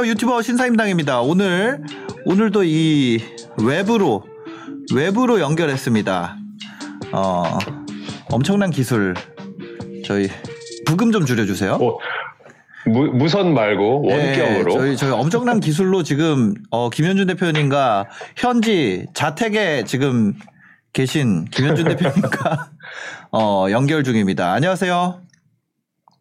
안녕하세요. 유튜버 신사임당입니다. 오늘 오늘도 이 외부로 외부로 연결했습니다. 어, 엄청난 기술 저희 부금 좀 줄여주세요. 뭐, 무, 무선 말고 원격으로. 네, 저희 저희 엄청난 기술로 지금 어, 김현준 대표님과 현지 자택에 지금 계신 김현준 대표님과 어, 연결 중입니다. 안녕하세요.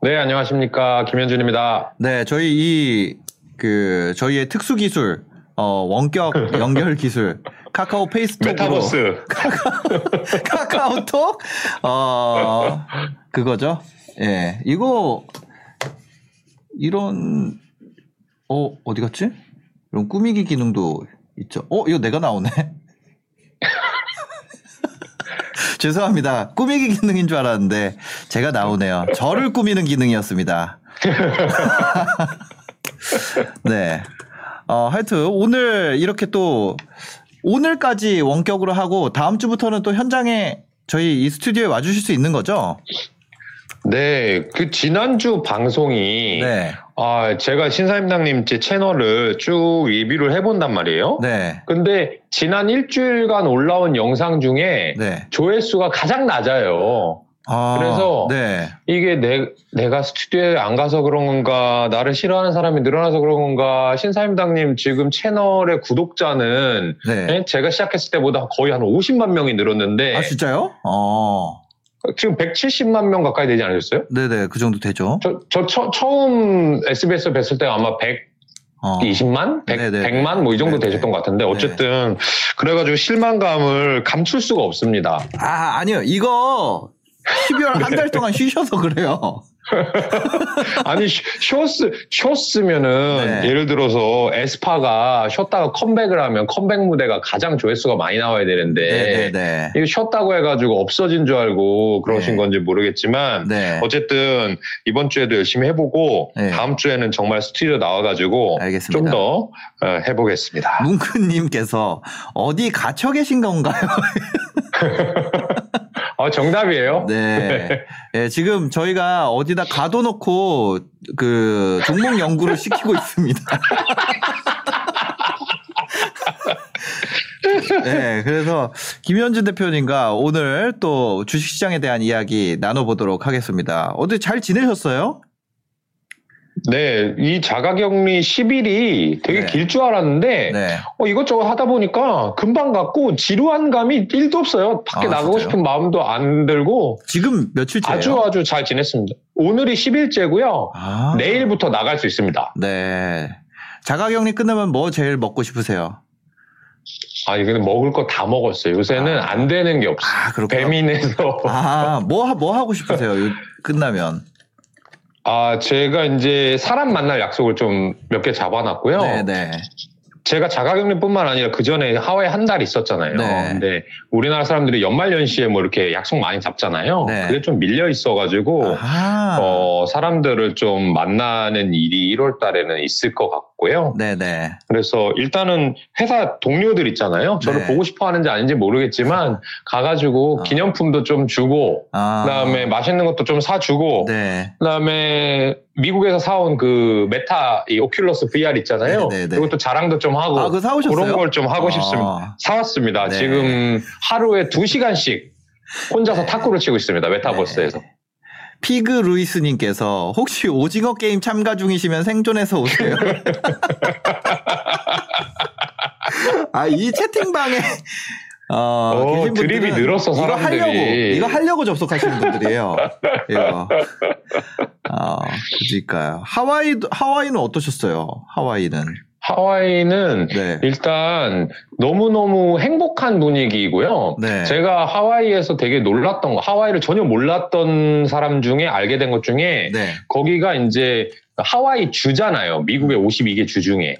네, 안녕하십니까. 김현준입니다. 네, 저희 이 그 저희의 특수 기술 어, 원격 연결 기술 카카오 페이스톡으로 메타버스. 카카오톡 어 그거죠. 예, 이거 이런 어 어디 갔지? 이런 꾸미기 기능도 있죠. 어 이거 내가 나오네. 죄송합니다. 꾸미기 기능인 줄 알았는데 제가 나오네요. 저를 꾸미는 기능이었습니다. 네. 어, 하여튼 오늘 이렇게 또 오늘까지 원격으로 하고 다음 주부터는 또 현장에 저희 이 스튜디오에 와주실 수 있는 거죠? 네, 그 지난주 방송이 네. 아, 제가 신사임당님 제 채널을 쭉 리뷰를 해본단 말이에요. 네. 근데 지난 일주일간 올라온 영상 중에 네. 조회수가 가장 낮아요. 아, 그래서 네. 이게 내, 내가 스튜디오에 안 가서 그런 건가, 나를 싫어하는 사람이 늘어나서 그런 건가, 신사임당님 지금 채널의 구독자는 네. 네, 제가 시작했을 때보다 거의 한 50만 명이 늘었는데 아, 진짜요? 어. 지금 170만 명 가까이 되지 않으셨어요? 네네. 그 정도 되죠. 저, 저 처, 처음 SBS 뵀을 때 아마 120만? 어. 100, 네네. 100 만? 뭐 이 정도 네네. 되셨던 것 같은데 어쨌든 그래가지고 실망감을 감출 수가 없습니다. 아, 아니요. 이거 12월 한달 동안 쉬셔서 그래요. 아니 쉬- 쉬었, 쉬었으면은 네. 예를 들어서 에스파가 쉬었다가 컴백을 하면 컴백 무대가 가장 조회수가 많이 나와야 되는데 네네네. 이거 쉬었다고 해가지고 없어진 줄 알고 그러신 네. 건지 모르겠지만 네. 어쨌든 이번 주에도 열심히 해보고 네. 다음 주에는 정말 스튜디오 나와가지고 알겠습니다. 좀더 어, 해보겠습니다. 뭉크님께서 어디 갇혀 계신 건가요? 아 정답이에요? 네. 예, 지금 저희가 어디다 가둬놓고 그 종목 연구를 시키고 있습니다. 네, 그래서 김현준 대표님과 오늘 또 주식시장에 대한 이야기 나눠보도록 하겠습니다. 어디 잘 지내셨어요? 네, 이 자가격리 10일이 되게 네. 길줄 알았는데 네. 어, 이것저것 하다 보니까 금방 갔고 지루한 감이 1도 없어요. 밖에 아, 나가고 진짜요? 싶은 마음도 안 들고 지금 며칠째예요? 아주 아주 잘 지냈습니다. 오늘이 10일째고요. 아. 내일부터 나갈 수 있습니다. 네. 자가격리 끝나면 뭐 제일 먹고 싶으세요? 아, 이거는 먹을 거 다 먹었어요. 요새는 아. 안 되는 게 없어요. 아, 그렇구나. 배민에서. 아, 뭐, 하- 뭐 하고 싶으세요? 요- 끝나면. 아, 제가 이제 사람 만날 약속을 좀 몇 개 잡아놨고요. 네네. 제가 자가격리뿐만 아니라 그 전에 하와이 한 달 있었잖아요. 네. 근데 우리나라 사람들이 연말연시에 뭐 이렇게 약속 많이 잡잖아요. 네. 그게 좀 밀려 있어가지고 아. 어, 사람들을 좀 만나는 일이 1월 달에는 있을 것 같고 요. 네네. 그래서 일단은 회사 동료들 있잖아요. 저를 네. 보고 싶어 하는지 아닌지 모르겠지만 가가지고 아. 기념품도 좀 주고 아. 그다음에 맛있는 것도 좀 사주고 네. 그다음에 미국에서 사온 그 메타 이 오큘러스 VR 있잖아요. 네네네. 그것도 자랑도 좀 하고 아? 그런 걸 좀 하고 아. 싶습니다. 사왔습니다. 네. 지금 하루에 2시간씩 혼자서 탁구를 치고 있습니다. 메타버스에서. 네. 피그 루이스님께서 혹시 오징어 게임 참가 중이시면 생존해서 오세요. 아, 이 채팅방에 어, 오, 계신 드립이 늘었어, 이거 사람들이. 하려고 이거 하려고 접속하시는 분들이에요. 이거. 어, 그러니까요. 하와이 하와이는 어떠셨어요? 하와이는. 하와이는 네. 일단 너무너무 행복한 분위기이고요. 네. 제가 하와이에서 되게 놀랐던 거, 하와이를 전혀 몰랐던 사람 중에 알게 된 것 중에 네. 거기가 이제 하와이 주잖아요. 미국의 52개 주 중에.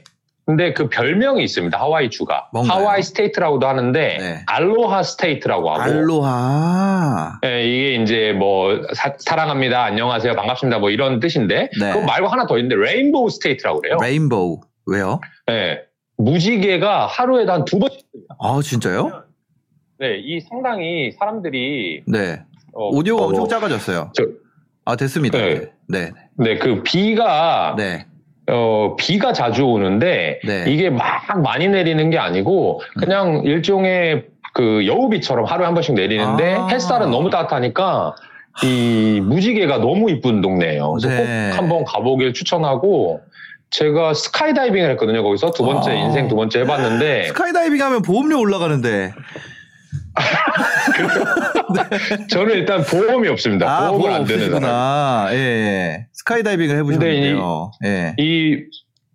근데 그 별명이 있습니다. 하와이 주가. 뭔가요? 하와이 state라고도 하는데 네. Aloha State라고 하고. 알로하. 예, 이게 이제 뭐 사, 랑합니다 안녕하세요, 반갑습니다, 뭐 이런 뜻인데 네. 그거 말고 하나 더 있는데 Rainbow State라고 그래요. Rainbow. 왜요? 예, 무지개가 하루에 한 두 번. 아, 진짜요? 네, 이 상당히 사람들이 네. 어, 오디오가 어, 엄청 작아졌어요. 저- 아, 됐습니다. 네. 네. 네, 그 비가 네. 어, 비가 자주 오는데 네. 이게 막 많이 내리는 게 아니고 그냥 일종의 그 여우비처럼 하루에 한 번씩 내리는데 아. 햇살은 너무 따뜻하니까 이 무지개가 너무 이쁜 동네예요. 그래서 네. 꼭 한번 가보길 추천하고 제가 스카이다이빙을 했거든요. 거기서 두 번째 아. 인생 두 번째 해봤는데 스카이다이빙 하면 보험료 올라가는데. 저는 일단 보험이 없습니다. 아, 보험을 보험 안 되는 사람. 예, 예. 스카이다이빙을 해보셨는데요. 예. 이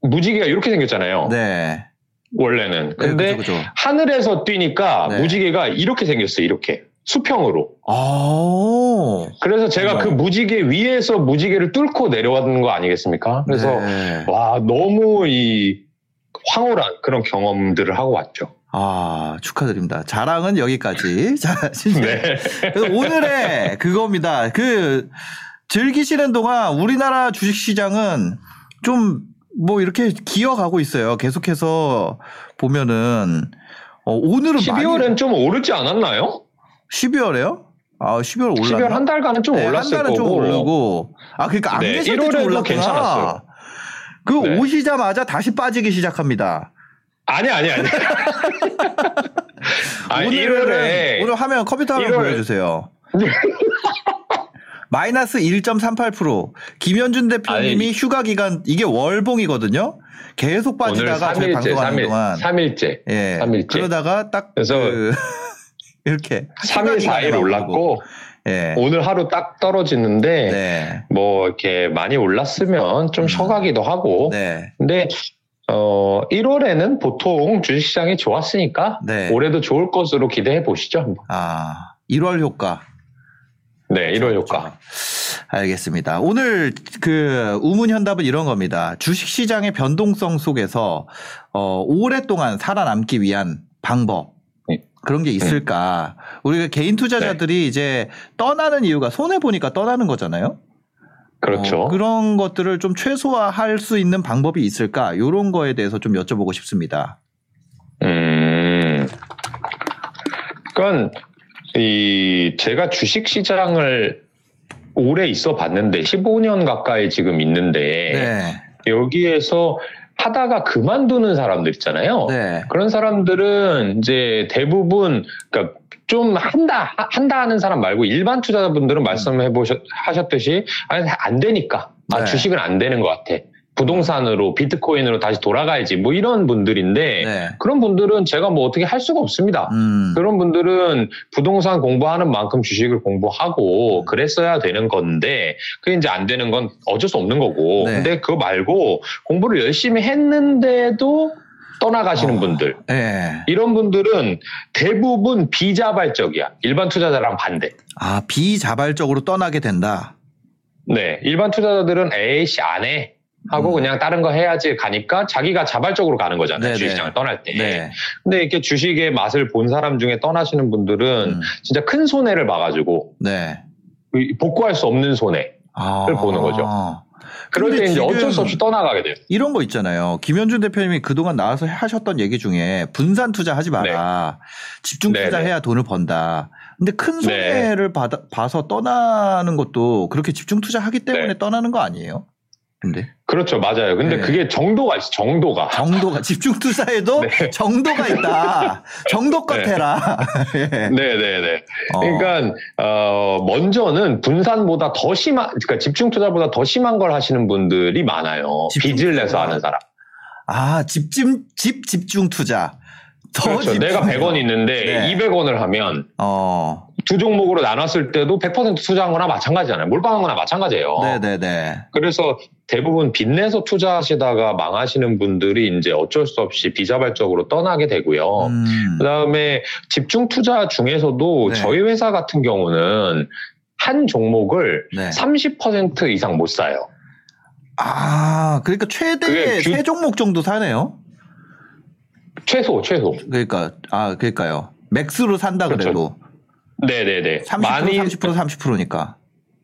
무지개가 이렇게 생겼잖아요. 네. 원래는. 네, 근데 그죠, 그죠. 하늘에서 뛰니까 네. 무지개가 이렇게 생겼어요. 이렇게 수평으로. 아. 그래서 제가 어. 그 무지개 위에서 무지개를 뚫고 내려왔는 거 아니겠습니까? 그래서 네. 와 너무 이 황홀한 그런 경험들을 하고 왔죠. 아, 축하드립니다. 자랑은 여기까지. 자, 진짜. 네. 그래서 오늘의 그겁니다. 그 즐기시는 동안 우리나라 주식시장은 좀 뭐 이렇게 기어가고 있어요. 계속해서 보면은 어, 오늘은 12월엔 좀 오르지 않았나요? 12월에요? 아, 12월 올랐나? 12월 한 달간은 좀 네, 올랐을 한 달은 거고. 좀 오르고. 아, 그러니까 안 네, 계실 때좀 1월에도 올랐구나. 괜찮았어요. 그 네. 오시자마자 다시 빠지기 시작합니다. 아니 아니 아니. 아니 오늘은 1월에 오늘 화면 컴퓨터 화면 1월. 보여주세요. 마이너스 1.38% 김현준 대표님이 아니. 휴가 기간 이게 월봉이거든요. 계속 빠지다가 저희 3일째, 방송하는 3일, 동안 3일째. 예 삼일째. 그러다가 딱 그래서 그 이렇게 3일, 휴가 4일 기간에 올랐고 예 오늘 하루 딱 떨어지는데 네. 뭐 이렇게 많이 올랐으면 좀 음. 쉬어가기도 하고 네. 근데 어 1월에는 보통 주식시장이 좋았으니까 네. 올해도 좋을 것으로 기대해 보시죠. 한번. 아 1월 효과. 네, 1월 효과. 알겠습니다. 오늘 그 우문 현답은 이런 겁니다. 주식 시장의 변동성 속에서 어, 오랫동안 살아남기 위한 방법 네. 그런 게 있을까? 우리가 개인 투자자들이 이제 떠나는 이유가 손해 보니까 떠나는 거잖아요. 그렇죠. 어, 그런 것들을 좀 최소화할 수 있는 방법이 있을까? 이런 거에 대해서 좀 여쭤보고 싶습니다. 음. 그러니까 이 제가 주식 시장을 오래 있어 봤는데 15년 가까이 지금 있는데 네, 여기에서 하다가 그만두는 사람들 있잖아요. 네, 그런 사람들은 이제 대부분 그러니까 좀 한다 한다 하는 사람 말고 일반 투자자분들은 말씀해 보셨 하셨듯이 아니 안 되니까 아 네. 주식은 안 되는 것 같아 부동산으로 비트코인으로 다시 돌아가야지 뭐 이런 분들인데 네. 그런 분들은 제가 뭐 어떻게 할 수가 없습니다. 음, 그런 분들은 부동산 공부하는 만큼 주식을 공부하고 그랬어야 되는 건데 그게 이제 안 되는 건 어쩔 수 없는 거고 네. 근데 그거 말고 공부를 열심히 했는데도 떠나가시는 어. 분들 네. 이런 분들은 대부분 비자발적이야 일반 투자자랑 반대 아 비자발적으로 떠나게 된다. 네 일반 투자자들은 에이씨 안해 하고 음. 그냥 다른 거 해야지 가니까 자기가 자발적으로 가는 거잖아요 네네. 주식장을 떠날 때 네. 근데 이렇게 주식의 맛을 본 사람 중에 떠나시는 분들은 음, 진짜 큰 손해를 봐가지고 네. 이- 복구할 수 없는 손해. 아. 보는 거죠. 그럴 때 이제 어쩔 수 없이 떠나가게 돼요. 이런 거 있잖아요. 김현준 대표님이 그동안 나와서 하셨던 얘기 중에 분산 투자 하지 마라. 집중 네, 투자해야 돈을 번다. 근데 큰 손해를 받아, 봐서 떠나는 것도 그렇게 집중 투자하기 때문에 네. 떠나는 거 아니에요? 근데 그렇죠. 맞아요. 근데 네. 그게 정도가 있어, 정도가. 정도가 집중 투자에도 네. 정도가 있다. 정도껏 네. 해라. 예. 네네네. 어. 그러니까, 어, 먼저는 분산보다 더 심한, 그러니까 집중 투자보다 더 심한 걸 하시는 분들이 많아요. 집중 빚을 내서. 하는 사람. 아, 집집 집 집중 투자. 더 그렇죠. 집중 내가 100원 있는데 네. 200원을 하면 어. 두 종목으로 나눴을 때도 100% 투자한 거나 마찬가지잖아요. 몰빵한 거나 마찬가지예요. 네네네. 그래서 대부분 빚내서 투자하시다가 망하시는 분들이 이제 어쩔 수 없이 비자발적으로 떠나게 되고요. 음. 그다음에 집중 투자 중에서도 네. 저희 회사 같은 경우는 한 종목을 네. 30% 이상 못 사요. 아, 그러니까 최대 그게 규- 세 종목 정도 사네요. 최소 최소. 그러니까 아 그러니까요. 맥스로 산다 그렇죠. 그래도 네네네. 30% 많이 30% 30%니까.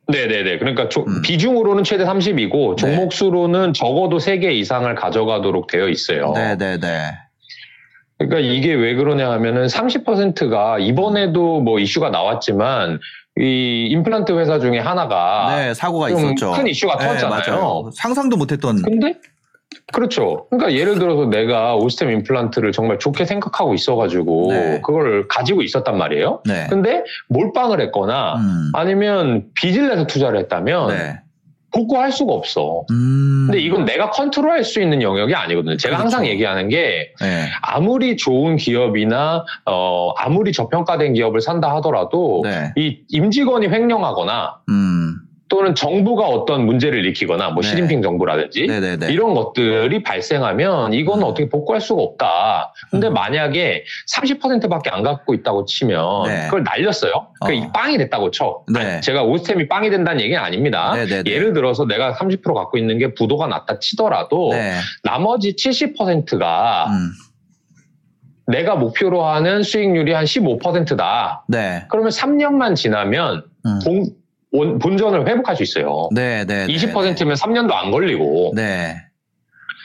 네네네. 그러니까 조- 음. 비중으로는 최대 30이고 네. 종목 수로는 적어도 3개 이상을 가져가도록 되어 있어요. 네네네. 그러니까 이게 왜 그러냐 하면은 30%가 이번에도 뭐 이슈가 나왔지만 이 임플란트 회사 중에 하나가 네 사고가 좀 있었죠. 큰 이슈가 네, 터졌잖아요. 맞아요. 상상도 못했던. 근데 그렇죠. 그러니까 예를 들어서 내가 오스템 임플란트를 정말 좋게 생각하고 있어가지고 네. 그걸 가지고 있었단 말이에요. 네. 근데 몰빵을 했거나 음. 아니면 빚을 내서 투자를 했다면 네. 복구할 수가 없어. 음. 근데 이건 내가 컨트롤할 수 있는 영역이 아니거든요. 제가 그렇죠. 항상 얘기하는 게 네. 아무리 좋은 기업이나 어 아무리 저평가된 기업을 산다 하더라도 네. 이 임직원이 횡령하거나 음. 또는 정부가 어떤 문제를 일으키거나 뭐 네. 시진핑 정부라든지 네네네. 이런 것들이 발생하면 이거는 음. 어떻게 복구할 수가 없다. 근데 음. 만약에 30%밖에 안 갖고 있다고 치면 네. 그걸 날렸어요. 어. 그 빵이 됐다고 쳐. 네. 아니, 제가 오스템이 빵이 된다는 얘기는 아닙니다. 네네네. 예를 들어서 내가 30% 갖고 있는 게 부도가 났다 치더라도 네. 나머지 70%가 음. 내가 목표로 하는 수익률이 한 15%다. 네. 그러면 3년만 지나면 음. 본, 원- 본전을 회복할 수 있어요. 네 네. 20%면 3년도 안 걸리고. 네.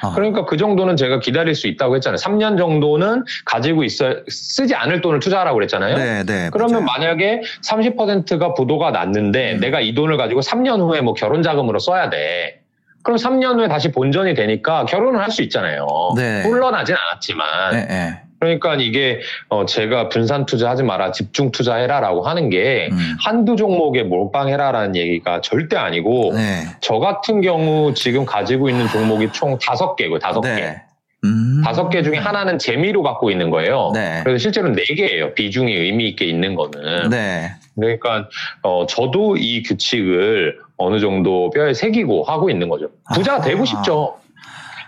어. 그러니까 그 정도는 제가 기다릴 수 있다고 했잖아요. 3년 정도는 가지고 있어 쓰지 않을 돈을 투자하라고 그랬잖아요. 네 네. 그러면 맞아요. 만약에 30%가 부도가 났는데 음. 내가 이 돈을 가지고 3년 후에 뭐 결혼 자금으로 써야 돼. 그럼 3년 후에 다시 본전이 되니까 결혼을 할 수 있잖아요. 네. 물러나진 않았지만. 네. 네. 그러니까 이게 어, 제가 분산 투자하지 마라, 집중 투자해라라고 하는 게 음. 한두 종목에 몰빵해라라는 얘기가 절대 아니고 네. 저 같은 경우 지금 가지고 있는 종목이 총 다섯 개고 다섯 개. 네. 음. 다섯 개 중에 하나는 재미로 갖고 있는 거예요. 네. 그래서 실제로는 네 개예요. 비중이 의미 있게 있는 거는. 네. 그러니까 어, 저도 이 규칙을 어느 정도 뼈에 새기고 하고 있는 거죠. 부자가 아하. 되고 싶죠.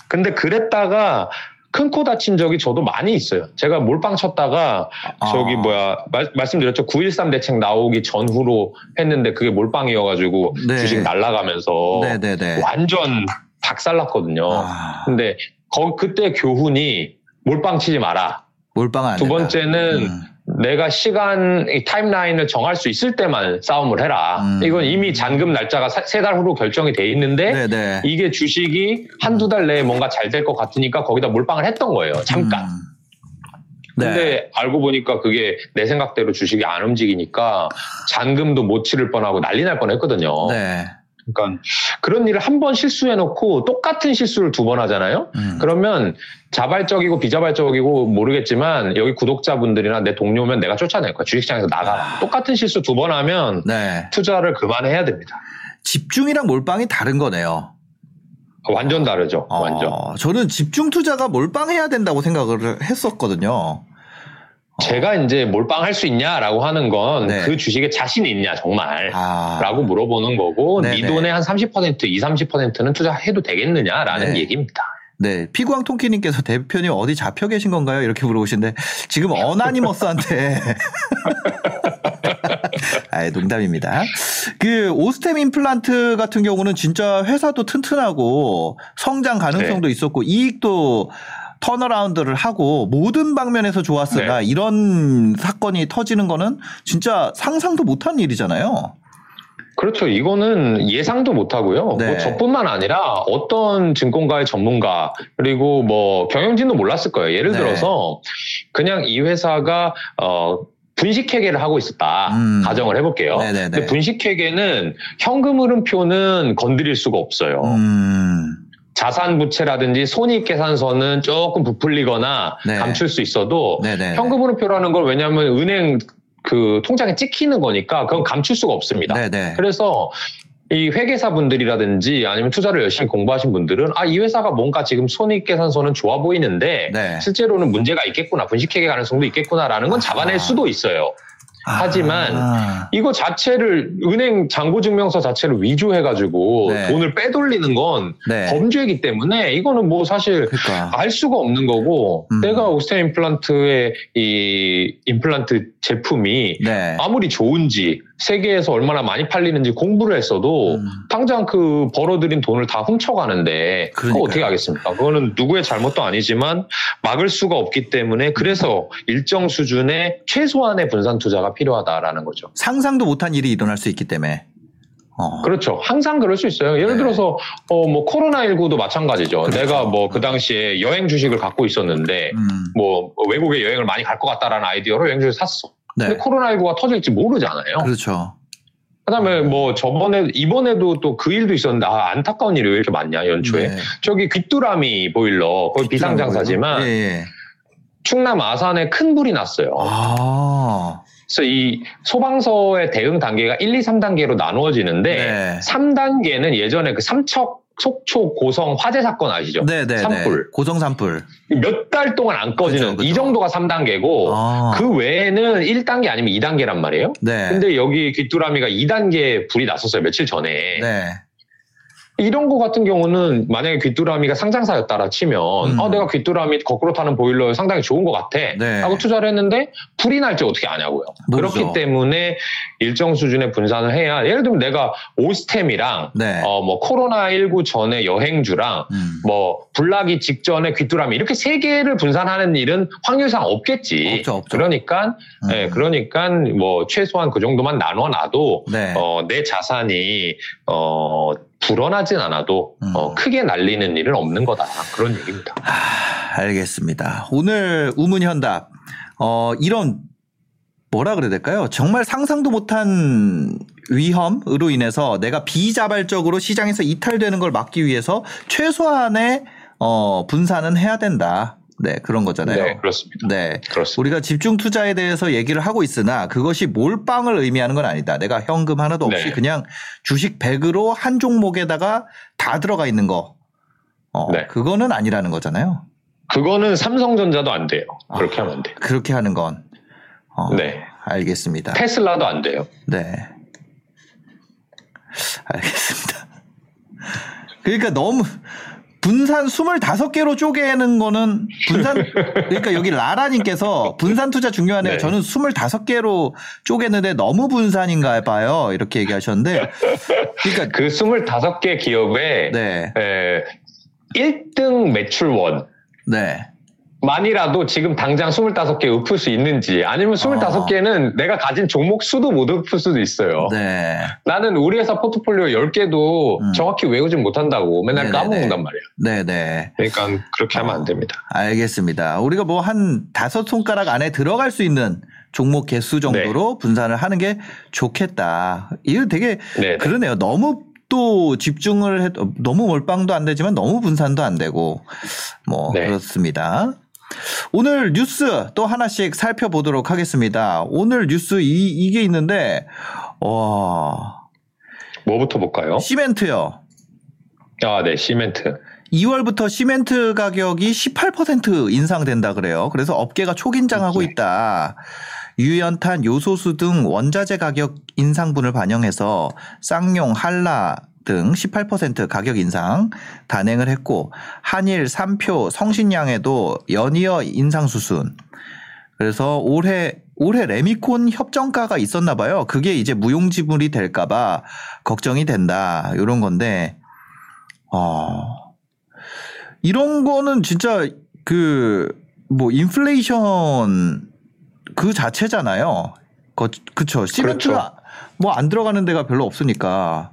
근데 그랬다가 큰 코 다친 적이 저도 많이 있어요. 제가 몰빵 쳤다가 저기 아. 뭐야 말, 씀드렸죠 9.13 대책 나오기 전후로 했는데 그게 몰빵이어가지고 네. 주식 날라가면서 네네네. 완전 박살났거든요. 아, 근데 거, 그때 교훈이 몰빵 치지 마라. 몰빵 안 두. 번째는 음. 내가 시간 이 타임라인을 정할 수 있을 때만 싸움을 해라. 음. 이건 이미 잔금 날짜가 세 달 후로 결정이 돼 있는데 네네. 이게 주식이 한두 달 내에 뭔가 잘 될 것 같으니까 거기다 몰빵을 했던 거예요. 잠깐. 음. 네. 근데 알고 보니까 그게 내 생각대로 주식이 안 움직이니까 잔금도 못 치를 뻔하고 난리 날 뻔했거든요. 네. 그러니까 그런 일을 한 번 실수해놓고 똑같은 실수를 두 번 하잖아요. 음. 그러면 자발적이고 비자발적이고 모르겠지만 여기 구독자분들이나 내 동료면 내가 쫓아낼 거야. 주식시장에서 나가. 똑같은 실수 두 번 하면 네. 투자를 그만해야 됩니다. 집중이랑 몰빵이 다른 거네요. 완전 다르죠. 어, 완전. 저는 집중 투자가 몰빵해야 된다고 생각을 했었거든요. 제가 이제 몰빵할 수 있냐라고 하는 건그 네. 주식에 자신이 있냐 정말. 아. 라고 물어보는 거고 네네. 네 돈의 한 30%, 2, 30%는 투자해도 되겠느냐라는 네. 얘기입니다. 네, 피구왕 통키님께서 대표님 어디 잡혀 계신 건가요? 이렇게 물어보시는데 지금 어나니머스한테 아, 농담입니다. 그 오스템 임플란트 같은 경우는 진짜 회사도 튼튼하고 성장 가능성도 있었고 이익도 턴어라운드를 하고 모든 방면에서 좋았으나 네. 이런 사건이 터지는 거는 진짜 상상도 못한 일이잖아요. 그렇죠. 이거는 예상도 못 하고요. 네. 뭐 저뿐만 아니라 어떤 증권가의 전문가 그리고 뭐 경영진도 몰랐을 거예요. 예를 네. 들어서 그냥 이 회사가 어 분식회계를 하고 있었다. 음. 가정을 해볼게요. 네네네. 근데 분식회계는 현금 흐름표는 건드릴 수가 없어요. 음, 자산 부채라든지 손익 계산서는 조금 부풀리거나 네. 감출 수 있어도 네네. 현금 흐름표라는 걸 왜냐하면 은행 그 통장에 찍히는 거니까 그건 감출 수가 없습니다. 네네. 그래서 이 회계사 분들이라든지 아니면 투자를 열심히 공부하신 분들은 아 이 회사가 뭔가 지금 손익계산서는 좋아 보이는데 네. 실제로는 문제가 있겠구나 분식회계 가능성도 있겠구나라는 건 잡아낼 아. 수도 있어요. 하지만 아, 이거 자체를 은행 잔고증명서 자체를 위조해가지고 네. 돈을 빼돌리는 건 네. 범죄이기 때문에 이거는 뭐 사실 그러니까 알 수가 없는 거고 음. 내가 오스템 임플란트의 이 임플란트 제품이 네. 아무리 좋은지 세계에서 얼마나 많이 팔리는지 공부를 했어도 음. 당장 그 벌어들인 돈을 다 훔쳐가는데 그거. 어떻게 하겠습니까? 그거는 누구의 잘못도 아니지만 막을 수가 없기 때문에 그래서 일정 수준의 최소한의 분산 투자가 필요하다라는 거죠. 상상도 못한 일이 일어날 수 있기 때문에. 어. 그렇죠. 항상 그럴 수 있어요. 예를 네. 들어서 어 뭐 코로나 19도 마찬가지죠. 그렇죠. 내가 뭐 그 당시에 여행 주식을 갖고 있었는데 음, 뭐 외국에 여행을 많이 갈 것 같다라는 아이디어로 여행 주식 샀어. 네. 근데 코로나 19가 터질지 모르잖아요. 그렇죠. 그다음에 뭐 저번에 이번에도 또 그 일도 있었는데 아, 안타까운 일이 왜 이렇게 많냐 연초에 네. 저기 귀뚜라미 보일러 거의 비상장사지만 예, 예. 충남 아산에 큰 불이 났어요. 아. 그래서 이 소방서의 대응 단계가 1, 2, 3단계로 나누어지는데 네. 3단계는 예전에 그 삼척 속초 고성 화재 사건 아시죠? 네, 네, 네. 산불. 고성 산불. 몇 달 동안 안 꺼지는 그죠, 그죠. 이 정도가 3단계고 아. 그 외에는 1단계 아니면 2단계란 말이에요. 네. 근데 여기 귀뚜라미가 2단계 불이 났었어요 며칠 전에. 네. 이런 거 같은 경우는 만약에 귀뚜라미가 상장사였다라 치면 음. 어 내가 귀뚜라미 거꾸로 타는 보일러 상당히 좋은 것 같아 네. 하고 투자를 했는데 불이 날지 어떻게 아냐고요 모르죠. 그렇기 때문에 일정 수준의 분산을 해야 예를 들면 내가 오스템이랑 네. 어뭐 코로나 19 전에 여행주랑 음. 뭐 불나기 직전에 귀뚜라미 이렇게 세 개를 분산하는 일은 확률상 없겠지 없죠, 없죠. 그러니까 음. 예, 그러니까 뭐 최소한 그 정도만 나눠 놔도 네. 어, 내 자산이 어, 불어나진 않아도 음. 어, 크게 날리는 일은 없는 거다 그런 얘기입니다. 아, 알겠습니다. 오늘 우문현답 어 이런 뭐라 그래야 될까요? 정말 상상도 못한 위험으로 인해서 내가 비자발적으로 시장에서 이탈되는 걸 막기 위해서 최소한의 어 분산은 해야 된다. 네, 그런 거잖아요. 네, 그렇습니다. 네. 그렇습니다. 우리가 집중 투자에 대해서 얘기를 하고 있으나 그것이 몰빵을 의미하는 건 아니다. 내가 현금 하나도 없이 네. 그냥 주식 100으로 한 종목에다가 다 들어가 있는 거. 어, 네. 그거는 아니라는 거잖아요. 그거는 삼성전자도 안 돼요. 그렇게 아. 하면 안 돼요. 그렇게 하는 건. 어, 네. 알겠습니다. 테슬라도 안 돼요. 네. 알겠습니다. 그러니까 너무 분산 25개로 쪼개는 거는 분산 그러니까 여기 라라님께서 분산 투자 중요하네요. 네. 저는 25개로 쪼개는데 너무 분산인가 봐요. 이렇게 얘기하셨는데 그러니까 그 25개 기업의 네. 에, 1등 매출원 네. 만이라도 지금 당장 25개 읊을 수 있는지 아니면 25개는 내가 가진 종목 수도 못 읊을 수도 있어요. 네. 나는 우리 회사 포트폴리오 10개도 음. 정확히 외우지 못한다고 맨날 네네네. 까먹는단 말이야. 네, 네. 그러니까 그렇게 하면 안 됩니다. 알겠습니다. 우리가 뭐 한 다섯 손가락 안에 들어갈 수 있는 종목 개수 정도로 분산을 하는 게 좋겠다. 이거 되게 네. 그러네요. 너무 또 집중을 해 너무 몰빵도 안 되지만 너무 분산도 안 되고 뭐 네. 그렇습니다. 오늘 뉴스 또 하나씩 살펴보도록 하겠습니다. 오늘 뉴스 이, 이게 있는데 와 뭐부터 볼까요? 시멘트요. 아, 네, 시멘트. 2월부터 시멘트 가격이 18% 인상된다 그래요. 그래서 업계가 초긴장하고 네. 있다. 유연탄, 요소수 등 원자재 가격 인상분을 반영해서 쌍용, 한라 등 18% 가격 인상 단행을 했고 한일, 삼표, 성신양에도 연이어 인상 수순. 그래서 올해 올해 레미콘 협정가가 있었나 봐요. 그게 이제 무용지물이 될까 봐 걱정이 된다. 이런 건데, 어, 이런 거는 진짜 그, 뭐, 인플레이션 그 자체잖아요. 거, 그쵸. 시멘트가 그렇죠. 뭐안 들어가는 데가 별로 없으니까,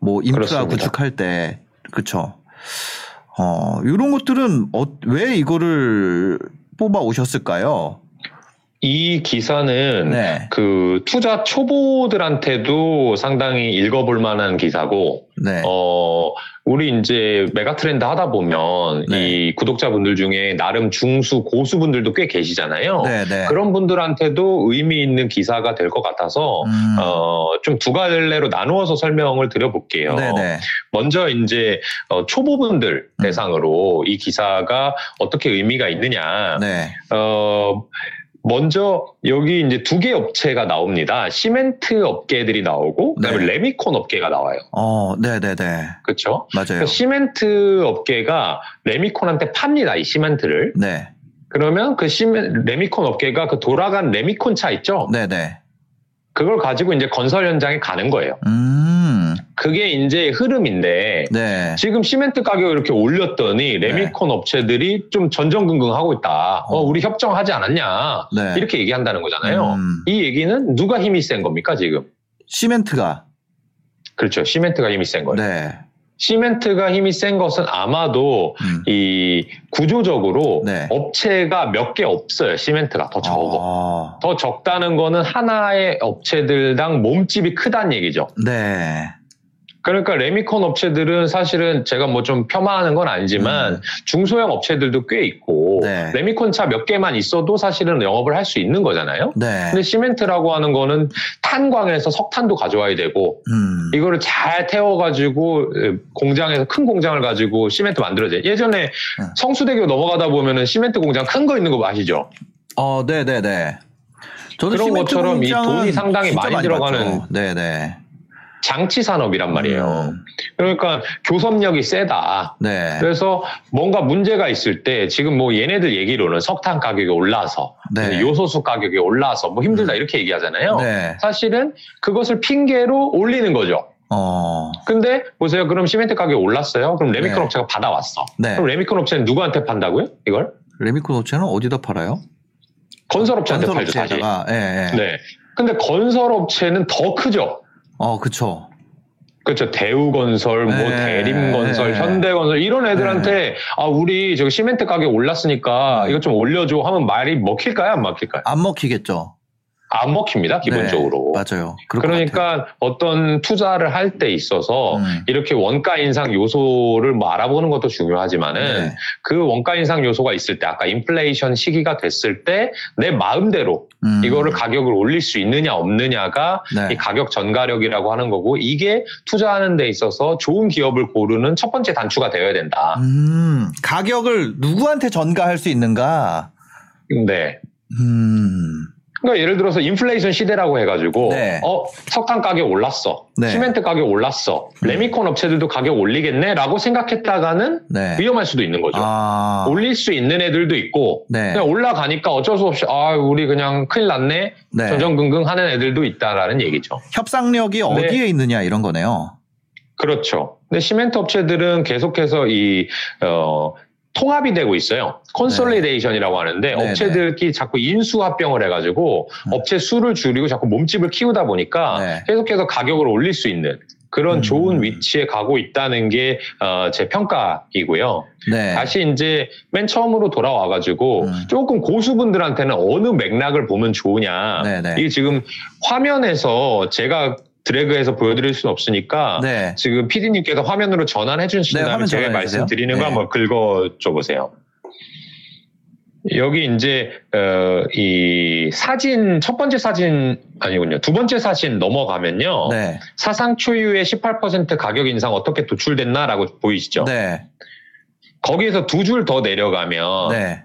뭐, 인프라 그렇습니다. 구축할 때, 그쵸. 어, 이런 것들은 어, 왜 이거를 뽑아 오셨을까요? 이 기사는 네. 그 투자 초보들한테도 상당히 읽어볼 만한 기사고, 네. 어, 우리 이제 메가 트렌드 하다 보면 네. 이 구독자분들 중에 나름 중수 고수분들도 꽤 계시잖아요. 네, 네. 그런 분들한테도 의미 있는 기사가 될 것 같아서 음. 어, 좀 두 갈래로 나누어서 설명을 드려볼게요. 네, 네. 먼저 이제 어, 초보분들 음. 대상으로 이 기사가 어떻게 의미가 있느냐. 네. 어, 먼저 여기 이제 두 개 업체가 나옵니다. 시멘트 업계들이 나오고 그다음에 네. 레미콘 업계가 나와요. 어, 네 네 네. 그렇죠? 맞아요. 시멘트 업계가 레미콘한테 팝니다. 이 시멘트를. 네. 그러면 그 시멘 레미콘 업계가 그 돌아간 레미콘 차 있죠? 네 네. 그걸 가지고 이제 건설 현장에 가는 거예요. 음, 그게 이제 흐름인데 네. 지금 시멘트 가격을 이렇게 올렸더니 레미콘 업체들이 좀 전전긍긍 하고 있다. 어, 어. 우리 협정하지 않았냐? 네. 이렇게 얘기한다는 거잖아요. 음, 이 얘기는 누가 힘이 센 겁니까 지금? 시멘트가. 그렇죠. 시멘트가 힘이 센 거예요. 네. 시멘트가 힘이 센 것은 아마도 음. 이 구조적으로 네. 업체가 몇 개 없어요. 시멘트가 더 적어. 어, 더 적다는 거는 하나의 업체들당 몸집이 크다는 얘기죠. 네. 그러니까 레미콘 업체들은 사실은 제가 뭐 좀 폄하하는 건 아니지만 음. 중소형 업체들도 꽤 있고 네. 레미콘 차 몇 개만 있어도 사실은 영업을 할 수 있는 거잖아요. 네. 근데 시멘트라고 하는 거는 탄광에서 석탄도 가져와야 되고 음. 이거를 잘 태워가지고 에, 공장에서 큰 공장을 가지고 시멘트 만들어져요. 예전에 음. 성수대교 넘어가다 보면은 시멘트 공장 큰 거 있는 거 아시죠? 어, 네 네 네. 저는 그런 것처럼 이 돈이 상당히 진짜 많이 들어가는. 네네. 장치 산업이란 말이에요. 음, 그러니까 교섭력이 세다. 네. 그래서 뭔가 문제가 있을 때 지금 뭐 얘네들 얘기로는 석탄 가격이 올라서 네. 요소수 가격이 올라서 뭐 힘들다 음. 이렇게 얘기하잖아요. 네. 사실은 그것을 핑계로 올리는 거죠. 어, 근데 보세요. 그럼 시멘트 가격이 올랐어요. 그럼 레미콘 네. 업체가 받아왔어. 네. 그럼 레미콘 업체는 누구한테 판다고요? 이걸? 레미콘 업체는 어디다 팔아요? 건설 업체한테 건설 팔죠, 사실. 업체에다가. 예, 예. 네. 근데 건설 업체는 더 크죠. 어, 그쵸. 그렇죠. 대우건설, 뭐 네. 대림건설, 네. 현대건설 이런 애들한테 아 우리 저기 시멘트 가격 올랐으니까 이것 좀 올려줘 하면 말이 먹힐까요? 안 먹힐까요? 안 먹히겠죠. 안 먹힙니다. 기본적으로. 네, 맞아요. 그러니까 어떤 투자를 할 때 있어서 음. 이렇게 원가 인상 요소를 뭐 알아보는 것도 중요하지만은 네. 그 원가 인상 요소가 있을 때 아까 인플레이션 시기가 됐을 때 내 마음대로 음. 이거를 가격을 올릴 수 있느냐 없느냐가 네. 이 가격 전가력이라고 하는 거고 이게 투자하는 데 있어서 좋은 기업을 고르는 첫 번째 단추가 되어야 된다. 음, 가격을 누구한테 전가할 수 있는가? 네. 음, 그러니까 예를 들어서 인플레이션 시대라고 해가지고 네. 어 석탄 가격 올랐어, 네. 시멘트 가격 올랐어, 음. 레미콘 업체들도 가격 올리겠네라고 생각했다가는 네. 위험할 수도 있는 거죠. 아, 올릴 수 있는 애들도 있고 네. 그냥 올라가니까 어쩔 수 없이 아 우리 그냥 큰일 났네 네. 전전긍긍 하는 애들도 있다라는 얘기죠. 협상력이 어디에 있느냐 이런 거네요. 그렇죠. 근데 시멘트 업체들은 계속해서 이 어, 통합이 되고 있어요. consolidation이라고 하는데 네, 업체들끼리 자꾸 인수 합병을 해가지고 음. 업체 수를 줄이고 자꾸 몸집을 키우다 보니까 네. 계속해서 가격을 올릴 수 있는 그런 음. 좋은 위치에 가고 있다는 게 어, 제 평가이고요. 네. 다시 이제 맨 처음으로 돌아와가지고 음. 조금 고수분들한테는 어느 맥락을 보면 좋으냐. 네, 네. 이게 지금 화면에서 제가 드래그해서 보여드릴 수는 없으니까 네. 지금 PD님께서 화면으로 전환해 주신 네, 다음에 화면 제가. 말씀드리는 거 네. 한번 긁어줘 보세요. 여기 이제 어, 이 사진 첫 번째 사진 아니군요 두 번째 사진 넘어가면요 네. 사상 초유의 18% 가격 인상 어떻게 도출됐나라고 보이시죠? 네. 거기에서 두 줄 더 내려가면 네.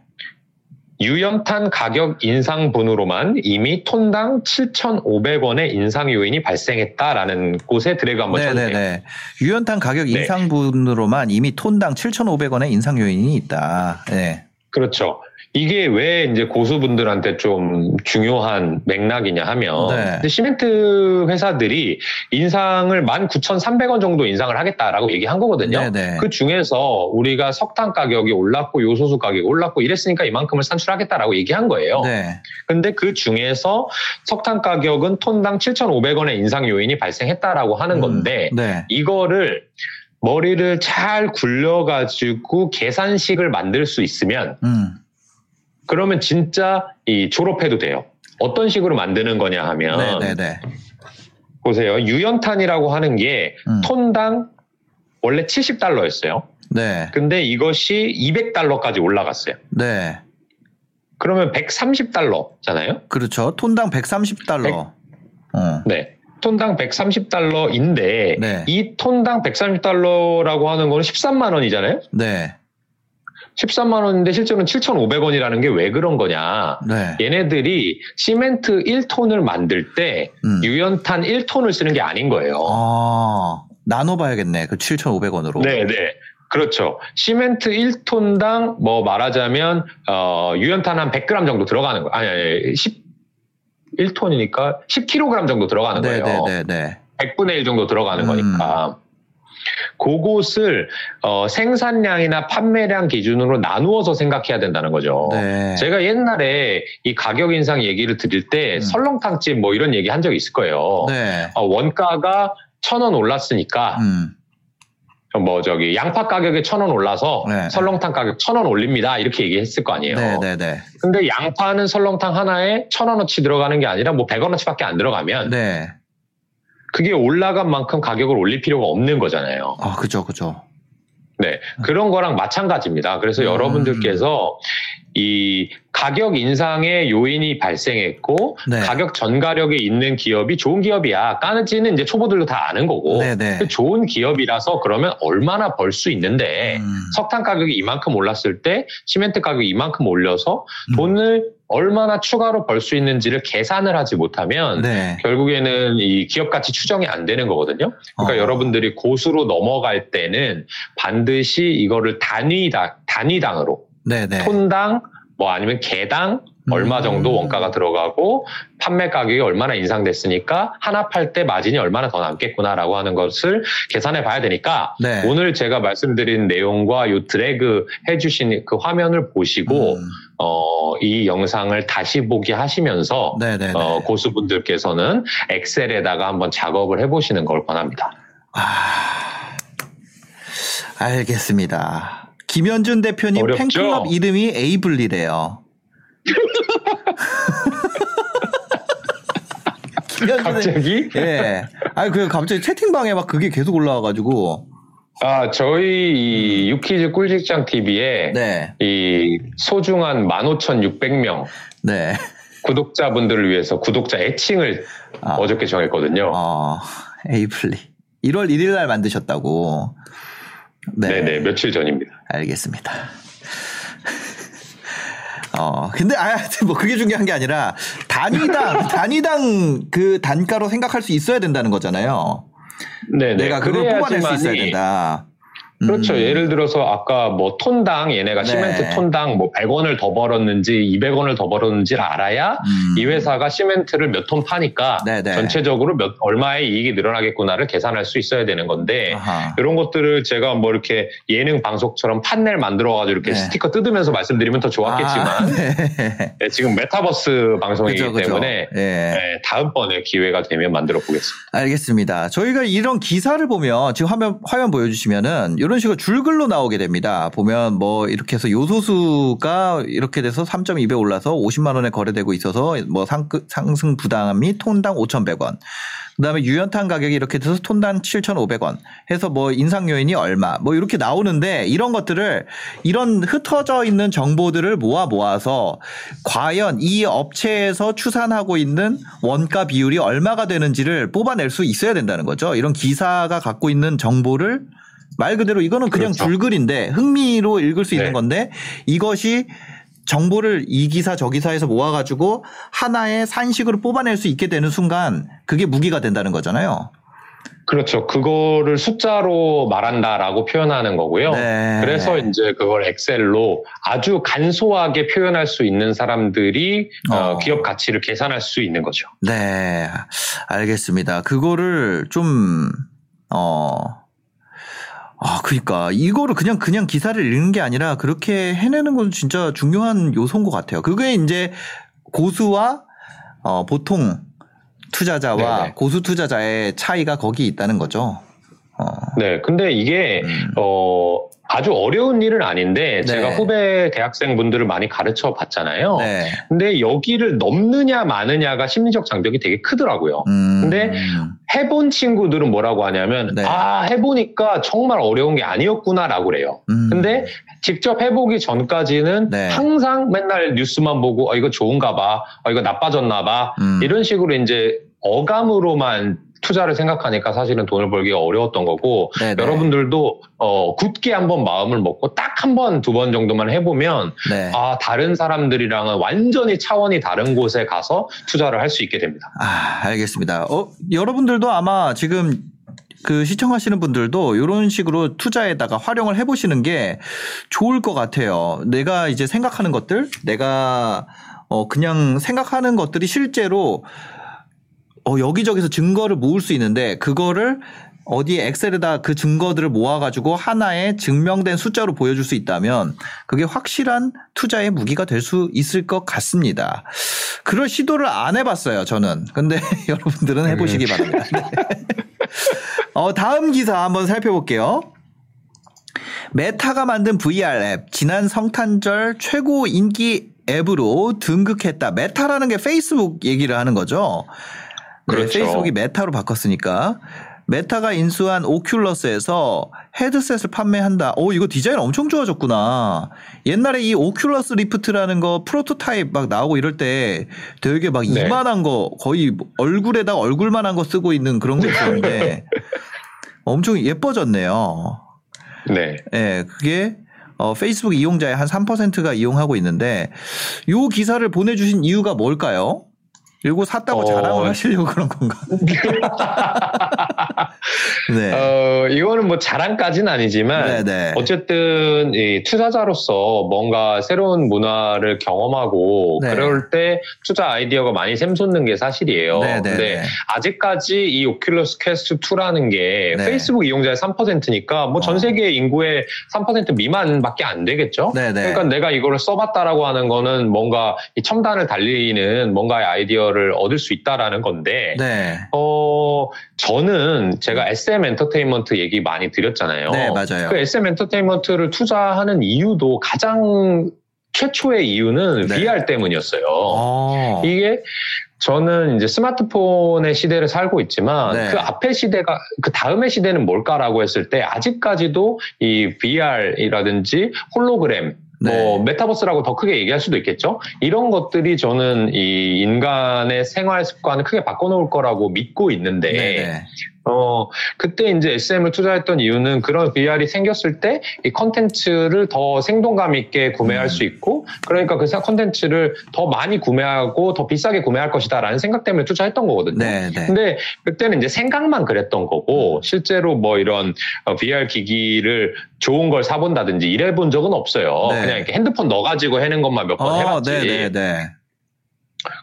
유연탄 가격 인상분으로만 이미 톤당 7,500원의 인상 요인이 발생했다라는 곳에 드래그 한번 쳐주세요. 네네네. 유연탄 가격 네. 인상분으로만 이미 톤당 7,500원의 인상 요인이 있다. 네. 그렇죠. 이게 왜 이제 고수분들한테 좀 중요한 맥락이냐 하면 네. 시멘트 회사들이 인상을 19,300원 정도 인상을 하겠다라고 얘기한 거거든요. 네 네. 그 중에서 우리가 석탄 가격이 올랐고 요소수 가격이 올랐고 이랬으니까 이만큼을 산출하겠다라고 얘기한 거예요. 네. 근데 그 중에서 석탄 가격은 톤당 7,500원의 인상 요인이 발생했다라고 하는 음, 건데 네. 이거를 머리를 잘 굴려가지고 계산식을 만들 수 있으면 음. 그러면 진짜 이 졸업해도 돼요. 어떤 식으로 만드는 거냐 하면 네네네. 보세요. 유연탄이라고 하는 게 음. 톤당 원래 70달러였어요. 네. 근데 이것이 200달러까지 올라갔어요. 네. 그러면 130달러잖아요. 그렇죠. 톤당 130달러. 어. 네. 톤당 130달러인데 네. 이 톤당 130달러라고 하는 거는 13만 원이잖아요. 네. 13만 원인데 실제로는 7,500원이라는 게 왜 그런 거냐. 네. 얘네들이 시멘트 1톤을 만들 때 음. 유연탄 1톤을 쓰는 게 아닌 거예요. 아, 나눠봐야겠네. 그 7,500원으로. 네, 네. 그렇죠. 시멘트 1톤당 뭐 말하자면 어, 유연탄 한 100g 정도 들어가는 거예요. 아니, 아니, 10 1톤이니까 10kg 정도 들어가는 네, 거예요. 네, 네, 네. 100분의 1 정도 들어가는 음. 거니까. 그곳을 어, 생산량이나 판매량 기준으로 나누어서 생각해야 된다는 거죠. 네. 제가 옛날에 이 가격 인상 얘기를 드릴 때 음. 설렁탕집 뭐 이런 얘기 한 적이 있을 거예요. 네. 어, 원가가 천 원 올랐으니까 음. 뭐 저기 양파 가격에 천원 올라서 네. 설렁탕 가격 천 원 올립니다 이렇게 얘기했을 거 아니에요. 네, 네, 네. 근데 양파는 설렁탕 하나에 천 원어치 들어가는 게 아니라 뭐 백 원어치밖에 안 들어가면 네. 그게 올라간 만큼 가격을 올릴 필요가 없는 거잖아요. 아, 그죠, 그죠. 네 그런 거랑 마찬가지입니다. 그래서 음. 여러분들께서 이 가격 인상의 요인이 발생했고 네. 가격 전가력이 있는 기업이 좋은 기업이야. 까는지는 이제 초보들도 다 아는 거고 네, 네. 그 좋은 기업이라서 그러면 얼마나 벌 수 있는데 음. 석탄 가격이 이만큼 올랐을 때 시멘트 가격이 이만큼 올려서 음. 돈을 얼마나 추가로 벌 수 있는지를 계산을 하지 못하면 네. 결국에는 이 기업 가치 추정이 안 되는 거거든요. 그러니까 어. 여러분들이 고수로 넘어갈 때는 반드시 이거를 단위당 단위당으로 네, 네. 톤당 뭐 아니면 개당 얼마 정도 음. 원가가 들어가고 판매 가격이 얼마나 인상됐으니까 하나 팔 때 마진이 얼마나 더 남겠구나라고 하는 것을 계산해 봐야 되니까 네. 오늘 제가 말씀드린 내용과 요 드래그 해주신 그 화면을 보시고 음. 어, 이 영상을 다시 보기 하시면서 네, 네, 네. 어, 고수분들께서는 엑셀에다가 한번 작업을 해보시는 걸 권합니다. 아, 알겠습니다. 김현준 대표님 어렵죠? 팬클럽 이름이 에이블리래요. 갑자기 예. 아니 그 갑자기 채팅방에 막 그게 계속 올라와가지고 아 저희 이 유키즈 꿀직장 TV에 네, 이 소중한 15,600명 네. 구독자분들을 위해서 구독자 애칭을 아. 어저께 정했거든요. 어, 에이블리. 1월 1일 날 만드셨다고. 네. 네 며칠 전입니다. 알겠습니다. 어, 근데, 아, 뭐, 그게 중요한 게 아니라, 단위당, 단위당 그 단가로 생각할 수 있어야 된다는 거잖아요. 네네. 내가 그걸 뽑아낼 수 있어야 된다. 그렇죠. 음. 예를 들어서 아까 뭐 톤당 얘네가 네. 시멘트 톤당 뭐 100원을 더 벌었는지 200원을 더 벌었는지를 알아야 음. 이 회사가 시멘트를 몇 톤 파니까 네네. 전체적으로 몇 얼마의 이익이 늘어나겠구나를 계산할 수 있어야 되는 건데 아하. 이런 것들을 제가 뭐 이렇게 예능 방송처럼 판넬 만들어 가지고 이렇게 네. 스티커 뜯으면서 말씀드리면 더 좋았겠지만 아, 네. 네, 지금 메타버스 방송이기 그죠, 그죠. 때문에 예. 네, 다음번에 기회가 되면 만들어 보겠습니다. 알겠습니다. 저희가 이런 기사를 보면 지금 화면 화면 보여주시면은 이런 식으로 줄글로 나오게 됩니다. 보면 뭐 이렇게 해서 요소수가 이렇게 돼서 3.2배 올라서 50만 원에 거래되고 있어서 뭐 상, 상승 부담이 톤당 5,100원. 그다음에 유연탄 가격이 이렇게 돼서 톤당 7,500원 해서 뭐 인상 요인이 얼마 뭐 이렇게 나오는데 이런 것들을 이런 흩어져 있는 정보들을 모아 모아서 과연 이 업체에서 추산하고 있는 원가 비율이 얼마가 되는지를 뽑아낼 수 있어야 된다는 거죠. 이런 기사가 갖고 있는 정보를 말 그대로 이거는 그냥 그렇죠. 줄글인데 흥미로 읽을 수 있는 네. 건데 이것이 정보를 이 기사 저 기사에서 모아가지고 하나의 산식으로 뽑아낼 수 있게 되는 순간 그게 무기가 된다는 거잖아요. 그렇죠. 그거를 숫자로 말한다라고 표현하는 거고요. 네. 그래서 이제 그걸 엑셀로 아주 간소하게 표현할 수 있는 사람들이 어, 어. 기업 가치를 계산할 수 있는 거죠. 네, 알겠습니다. 그거를 좀, 어, 아, 그니까, 이거를 그냥, 그냥 기사를 읽는 게 아니라 그렇게 해내는 건 진짜 중요한 요소인 것 같아요. 그게 이제 고수와, 어, 보통 투자자와 네네. 고수 투자자의 차이가 거기 있다는 거죠. 어, 네. 근데 이게 음. 어 아주 어려운 일은 아닌데 네. 제가 후배 대학생분들을 많이 가르쳐 봤잖아요. 네. 근데 여기를 넘느냐 마느냐가 심리적 장벽이 되게 크더라고요. 음, 근데 해본 친구들은 뭐라고 하냐면 네. 아 해보니까 정말 어려운 게 아니었구나라고 그래요. 음, 근데 직접 해보기 전까지는 네. 항상 맨날 뉴스만 보고 어 이거 좋은가 봐, 어 이거 나빠졌나 봐 음. 이런 식으로 이제 어감으로만 투자를 생각하니까 사실은 돈을 벌기가 어려웠던 거고 네네. 여러분들도 어, 굳게 한번 마음을 먹고 딱 한 번, 두번 정도만 해보면 네. 아 다른 사람들이랑은 완전히 차원이 다른 곳에 가서 투자를 할 수 있게 됩니다. 아, 알겠습니다. 어, 여러분들도 아마 지금 그 시청하시는 분들도 이런 식으로 투자에다가 활용을 해보시는 게 좋을 것 같아요. 내가 이제 생각하는 것들, 내가 어, 그냥 생각하는 것들이 실제로 어, 여기저기서 증거를 모을 수 있는데 그거를 어디에 엑셀에다 그 증거들을 모아가지고 하나의 증명된 숫자로 보여줄 수 있다면 그게 확실한 투자의 무기가 될 수 있을 것 같습니다. 그럴 시도를 안 해봤어요, 저는. 근데 여러분들은 해보시기 바랍니다. 네. 어, 다음 기사 한번 살펴볼게요. 메타가 만든 VR 앱, 지난 성탄절 최고 인기 앱으로 등극했다. 메타라는 게 페이스북 얘기를 하는 거죠. 네, 그렇죠. 페이스북이 메타로 바꿨으니까. 메타가 인수한 오큘러스에서 헤드셋을 판매한다. 오, 이거 디자인 엄청 좋아졌구나. 옛날에 이 오큘러스 리프트라는 거 프로토타입 막 나오고 이럴 때 되게 막 네. 이만한 거 거의 얼굴에다 얼굴만한 거 쓰고 있는 그런 거 있었는데 엄청 예뻐졌네요. 네. 예, 그게 어, 페이스북 이용자의 한 3%가 이용하고 있는데 요 기사를 보내주신 이유가 뭘까요? 이거 샀다고 어, 자랑을 하시려고 그런 건가? 네. 어, 이거는 뭐 자랑까지는 아니지만 네네. 어쨌든 이 투자자로서 뭔가 새로운 문화를 경험하고 네. 그럴 때 투자 아이디어가 많이 샘솟는 게 사실이에요. 네네네. 근데 아직까지 이 오큘러스 퀘스트 2라는 게 네. 페이스북 이용자의 3%니까 뭐전 어. 세계 인구의 3% 미만밖에 안 되겠죠. 네네. 그러니까 내가 이거를 써봤다라고 하는 거는 뭔가 이 첨단을 달리는 뭔가의 아이디어를 얻을 수 있다라는 건데 네. 어, 저는 제가 SM 엔터테인먼트 얘기 많이 드렸잖아요. 네, 맞아요. 그 SM 엔터테인먼트를 투자하는 이유도 가장 최초의 이유는 네. VR 때문이었어요. 어. 이게 저는 이제 스마트폰의 시대를 살고 있지만 네. 그 앞의 시대가 그 다음의 시대는 뭘까라고 했을 때 아직까지도 이 VR이라든지 홀로그램 뭐 네. 메타버스라고 더 크게 얘기할 수도 있겠죠. 이런 것들이 저는 이 인간의 생활 습관을 크게 바꿔놓을 거라고 믿고 있는데 네네. 어, 그때 이제 SM을 투자했던 이유는 그런 VR이 생겼을 때 이 컨텐츠를 더 생동감 있게 구매할 음. 수 있고 그러니까 그 컨텐츠를 더 많이 구매하고 더 비싸게 구매할 것이다 라는 생각 때문에 투자했던 거거든요. 네 네. 근데 그때는 이제 생각만 그랬던 거고 실제로 뭐 이런 어, VR 기기를 좋은 걸 사본다든지 이래 본 적은 없어요. 네. 그냥 이렇게 핸드폰 넣어가지고 해는 것만 몇번 어, 해봤지. 네네네.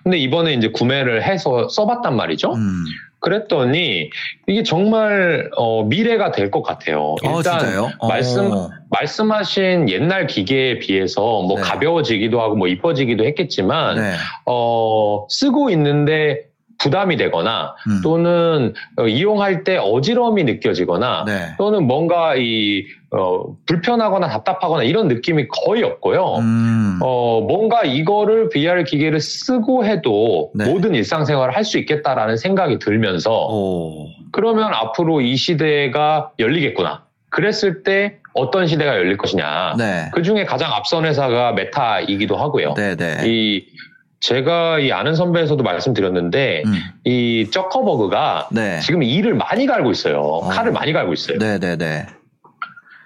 근데 이번에 이제 구매를 해서 써봤단 말이죠. 음. 그랬더니 이게 정말 어, 미래가 될 것 같아요. 어, 일단 진짜요? 말씀 어. 말씀하신 옛날 기계에 비해서 뭐 네. 가벼워지기도 하고 뭐 이뻐지기도 했겠지만 네. 어, 쓰고 있는데 부담이 되거나 음. 또는 어, 이용할 때 어지러움이 느껴지거나 네. 또는 뭔가 이 어, 불편하거나 답답하거나 이런 느낌이 거의 없고요. 음. 어, 뭔가 이거를 VR 기계를 쓰고 해도 네. 모든 일상생활을 할 수 있겠다라는 생각이 들면서 오. 그러면 앞으로 이 시대가 열리겠구나. 그랬을 때 어떤 시대가 열릴 것이냐. 네. 그 중에 가장 앞선 회사가 메타이기도 하고요. 네네. 이 제가 이 아는 선배에서도 말씀드렸는데 음. 이 저커버그가 네. 지금 이를 많이 갈고 있어요. 칼을 많이 갈고 있어요. 네네네.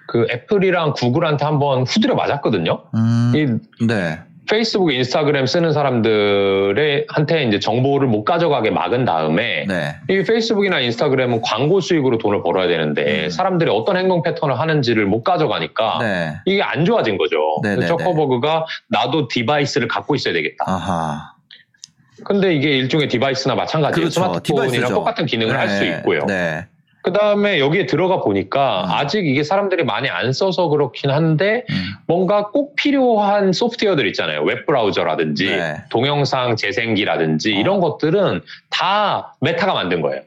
그 애플이랑 구글한테 한번 후드려 맞았거든요. 음. 이 네. 페이스북, 인스타그램 쓰는 사람들의 한테 이제 정보를 못 가져가게 막은 다음에 네. 이 페이스북이나 인스타그램은 광고 수익으로 돈을 벌어야 되는데 음. 사람들이 어떤 행동 패턴을 하는지를 못 가져가니까 네. 이게 안 좋아진 거죠. 네네네. 저커버그가 나도 디바이스를 갖고 있어야 되겠다. 아하. 근데 이게 일종의 디바이스나 마찬가지예요. 그렇죠. 스마트폰이랑 디바이스죠. 똑같은 기능을 할수 네. 있고요. 네. 그 다음에 여기에 들어가 보니까 음. 아직 이게 사람들이 많이 안 써서 그렇긴 한데 음. 뭔가 꼭 필요한 소프트웨어들 있잖아요. 웹브라우저라든지 네. 동영상 재생기라든지 어. 이런 것들은 다 메타가 만든 거예요.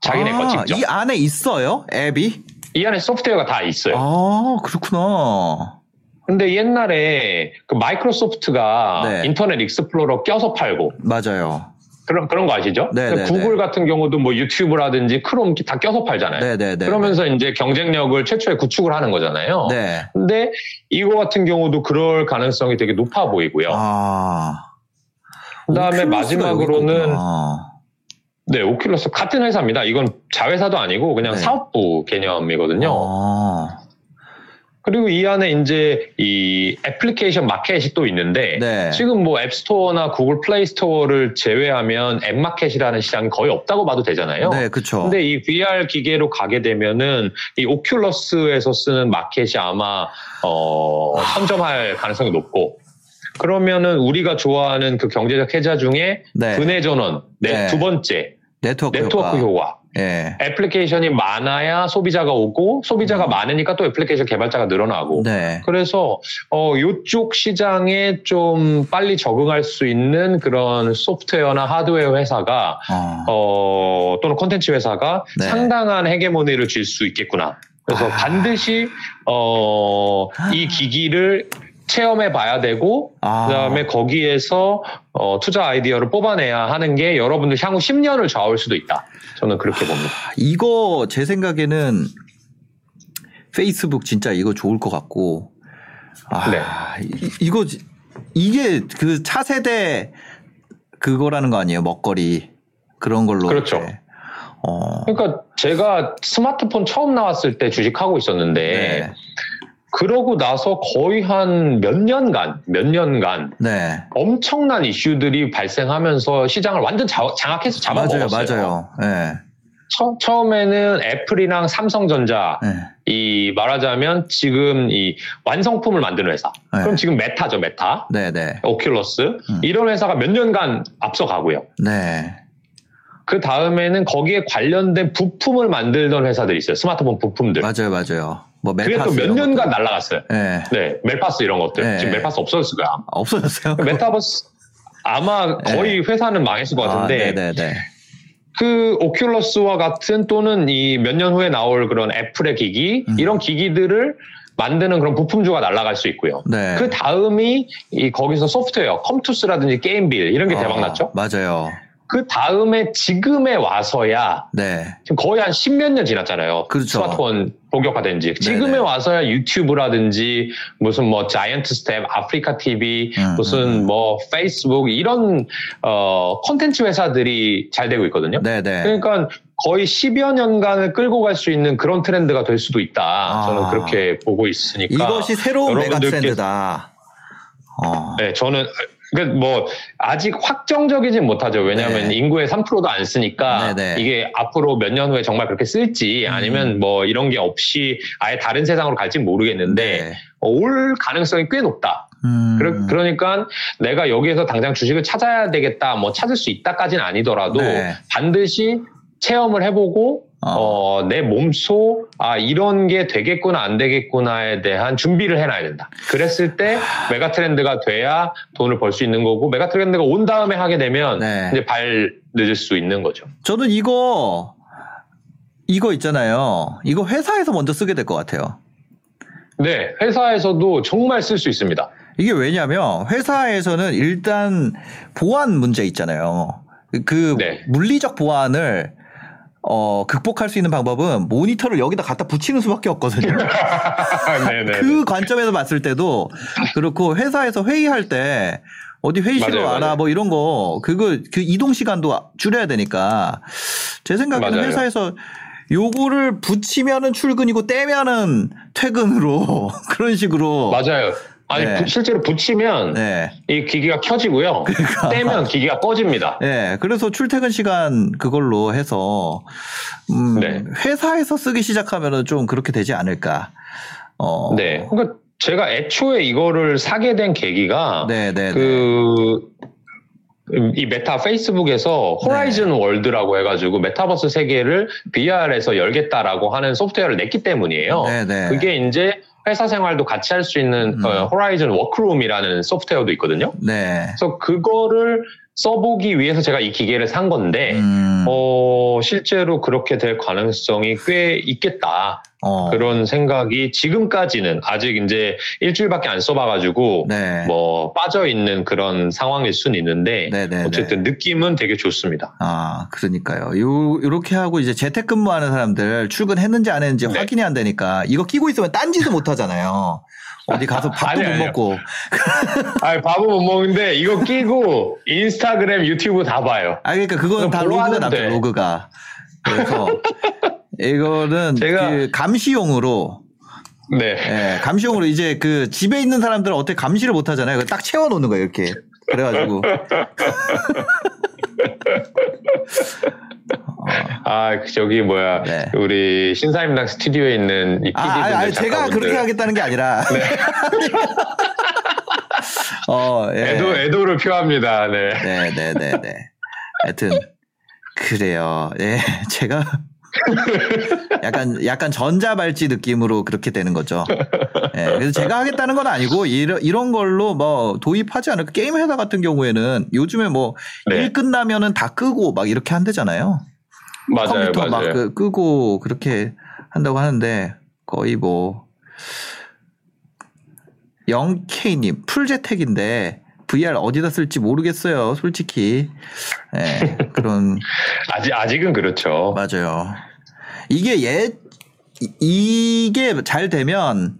자기네 아, 거 직접. 이 안에 있어요? 앱이? 이 안에 소프트웨어가 다 있어요. 아, 그렇구나. 근데 옛날에 그 마이크로소프트가 네. 인터넷 익스플로러 껴서 팔고 맞아요. 그런 그런 거 아시죠? 네, 근데 네, 구글 같은 경우도 뭐 유튜브라든지 크롬 다 껴서 팔잖아요. 네네네. 그러면서 이제 경쟁력을 최초에 구축을 하는 거잖아요. 네. 근데 이거 같은 경우도 그럴 가능성이 되게 높아 보이고요. 아. 그다음에 마지막으로는. 네, 오큘러스 같은 회사입니다. 이건 자회사도 아니고 그냥 네. 사업부 개념이거든요. 어. 그리고 이 안에 이제 이 애플리케이션 마켓이 또 있는데 네. 지금 뭐 앱스토어나 구글 플레이 스토어를 제외하면 앱 마켓이라는 시장이 거의 없다고 봐도 되잖아요. 네, 그쵸. 근데 이 VR 기계로 가게 되면은 이 오큘러스에서 쓰는 마켓이 아마 어 선점할 가능성이 높고 그러면은 우리가 좋아하는 그 경제적 해자 중에 네. 브네전원 네, 네. 두 번째 네트워크, 네트워크 효과. 효과. 예. 애플리케이션이 많아야 소비자가 오고 소비자가 많으니까 또 애플리케이션 개발자가 늘어나고 음. 네. 그래서 어 요쪽 시장에 좀 빨리 적응할 수 있는 그런 소프트웨어나 하드웨어 회사가 어. 어 또는 콘텐츠 회사가 네. 상당한 헤게모니를 쥘 수 있겠구나. 그래서 아. 반드시 어 이 기기를 체험해 봐야 되고 아. 그다음에 거기에서 어, 투자 아이디어를 뽑아내야 하는 게 여러분들 향후 10년을 좌우할 수도 있다. 저는 그렇게 봅니다. 이거 제 생각에는 페이스북 진짜 이거 좋을 것 같고 아, 네. 이- 지- 이게 그 차세대 그거라는 거 아니에요 먹거리 그런 걸로 그렇죠. 이렇게. 어. 그러니까 제가 스마트폰 처음 나왔을 때 주식하고 있었는데 네. 그러고 나서 거의 한 몇 년간 몇 년간 네. 엄청난 이슈들이 발생하면서 시장을 완전 자- 장악해서 맞아요, 잡아먹었어요. 맞아요. 네. 처, 처음에는 애플이랑 삼성전자 네. 이 말하자면 지금 이 완성품을 만드는 회사. 네. 그럼 지금 메타죠, 메타. 네, 네. 오큘러스 음. 이런 회사가 몇 년간 앞서가고요. 네. 그 다음에는 거기에 관련된 부품을 만들던 회사들이 있어요. 스마트폰 부품들. 맞아요, 맞아요. 뭐 그게 멜파스 또 몇 이런 년간. 날라갔어요. 네. 네, 멜파스 이런 것들. 네. 지금 멜파스 없어졌을 거야. 아, 없어졌어요. 멜파스 아마 거의 회사는 망했을 것 같은데 아, 네, 네, 네. 그 오큘러스와 같은 또는 이 몇 년 후에 나올 그런 애플의 기기 음. 이런 기기들을 만드는 그런 부품주가 날아갈 수 있고요. 네. 그 다음이 이 거기서 소프트웨어, 컴투스라든지 게임빌 이런 게 아, 대박 났죠. 맞아요. 그 다음에 지금에 와서야 네. 지금 거의 한 십몇 년 지났잖아요. 그렇죠. 스마트폰 본격화된 지. 지금에 네네. 와서야 유튜브라든지 무슨 뭐 자이언트 스텝, 아프리카 TV, 음, 무슨 음. 뭐 페이스북 이런 어 콘텐츠 회사들이 잘 되고 있거든요. 네, 네. 그러니까 거의 10여 년간을 끌고 갈 수 있는 그런 트렌드가 될 수도 있다. 저는 아. 그렇게 보고 있으니까. 이것이 새로운 메가 트렌드다. 어. 네, 저는 그뭐 아직 확정적이진 못하죠. 왜냐하면 네. 인구의 3%도 안 쓰니까 네 네. 이게 앞으로 몇 년 후에 정말 그렇게 쓸지 아니면 뭐 이런 게 없이 아예 다른 세상으로 갈지 모르겠는데 네. 어, 올 가능성이 꽤 높다. 음. 그러, 그러니까 내가 여기에서 당장 주식을 찾아야 되겠다, 뭐 찾을 수 있다까지는 아니더라도 네. 반드시 체험을 해보고 어. 어, 내 몸소 아 이런 게 되겠구나 안 되겠구나에 대한 준비를 해놔야 된다. 그랬을 때 메가 트렌드가 돼야 돈을 벌 수 있는 거고 메가 트렌드가 온 다음에 하게 되면 네. 이제 발 늦을 수 있는 거죠. 저는 이거 이거 있잖아요. 이거 회사에서 먼저 쓰게 될 것 같아요. 네, 회사에서도 정말 쓸 수 있습니다. 이게 왜냐면 회사에서는 일단 보안 문제 있잖아요. 그 네. 물리적 보안을 어, 극복할 수 있는 방법은 모니터를 여기다 갖다 붙이는 수밖에 없거든요. 네네. 그 관점에서 봤을 때도 그렇고 회사에서 회의할 때 어디 회의실로 맞아요, 와라 맞아요. 뭐 이런 거 그거 그 이동 시간도 줄여야 되니까 제 생각에는 맞아요. 회사에서 요거를 붙이면은 출근이고 떼면은 퇴근으로 그런 식으로 맞아요. 아니 네. 부- 실제로 붙이면 네. 이 기기가 켜지고요. 그러니까. 떼면 기기가 꺼집니다. 예, 그래서 출퇴근 시간 그걸로 해서 음, 네. 회사에서 쓰기 시작하면은 좀 그렇게 되지 않을까. 어, 네. 그러니까 제가 애초에 이거를 사게 된 계기가 네, 네, 네. 그, 이 메타 페이스북에서 호라이즌 월드라고 해가지고 메타버스 세계를 VR에서 열겠다라고 하는 소프트웨어를 냈기 때문이에요. 네, 네. 그게 이제 회사 생활도 같이 할 수 있는 음. 어, 호라이즌 워크룸이라는 소프트웨어도 있거든요. 네. 그래서 그거를 써보기 위해서 제가 이 기계를 산 건데, 음, 어, 실제로 그렇게 될 가능성이 꽤 있겠다. 어, 그런 생각이 지금까지는 아직 이제 일주일밖에 안 써봐가지고 네. 뭐 빠져 있는 그런 상황일 수는 있는데 네, 네, 어쨌든 느낌은 되게 좋습니다. 아, 그러니까요. 요, 요렇게 하고 이제 재택근무하는 사람들 출근했는지 안 했는지 네. 확인이 안 되니까 이거 끼고 있으면 딴짓을 못 하잖아요. 어디 가서 밥도 아니, 못 아니요. 먹고. 아, 밥은 못 먹는데 이거 끼고 인스타그램, 유튜브 다 봐요. 아 그러니까 그건 다 로그가. 남죠 로그가. 그래서 이거는 제가- 그 감시용으로 네. 예, 감시용으로 이제 그 집에 있는 사람들은 어떻게 감시를 못 하잖아요. 딱 채워 놓는 거예요, 이렇게. 그래가지고. 아, 그 저기 뭐야. 네. 우리 신사임당 스튜디오에 있는 이 아, PD분들 아니, 아니, 제가. 그렇게 하겠다는 게 아니라. 어, 예. 애도, 애도를 표합니다. 네. 네, 네, 네, 네. 하여튼, 그래요. 예, 제가. 약간, 약간 전자발찌 느낌으로 그렇게 되는 거죠. 예, 그래서 제가 하겠다는 건 아니고, 이런, 이런 걸로 뭐 도입하지 않을까. 게임 회사 같은 경우에는 요즘에 뭐, 네. 일 끝나면은 다 끄고 막 이렇게 한대잖아요. 맞아요, 컴퓨터 막 맞아요. 그- 끄고 그렇게 한다고 하는데, 거의 뭐, 0K님, 풀재택인데, VR 어디다 쓸지 모르겠어요, 솔직히. 예, 그런, 아직, 아직은 그렇죠. 맞아요. 이게 예, 이- 이게 잘 되면,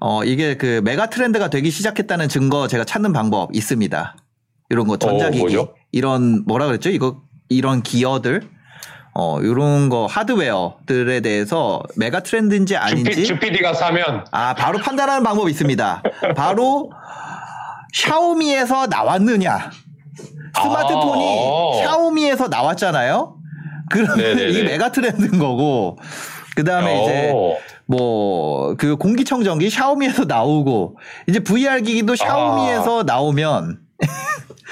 어, 이게 그 메가 트렌드가 되기 시작했다는 증거 제가 찾는 방법 있습니다. 이런 거 전자기기. 뭐죠? 이런, 뭐라 그랬죠? 이거, 이런 기어들. 어, 이런 거 하드웨어들에 대해서 메가 트렌드인지 아닌지. 주피, 주피디가 사면 아, 바로 판단하는 방법이 있습니다. 바로 샤오미에서 나왔느냐. 스마트폰이 아. 샤오미에서 나왔잖아요. 그러면 네네네. 이게 메가 트렌드인 거고. 그 다음에 이제 오. 뭐그 공기청정기 샤오미에서 나오고 이제 VR 기기도 샤오미에서 나오면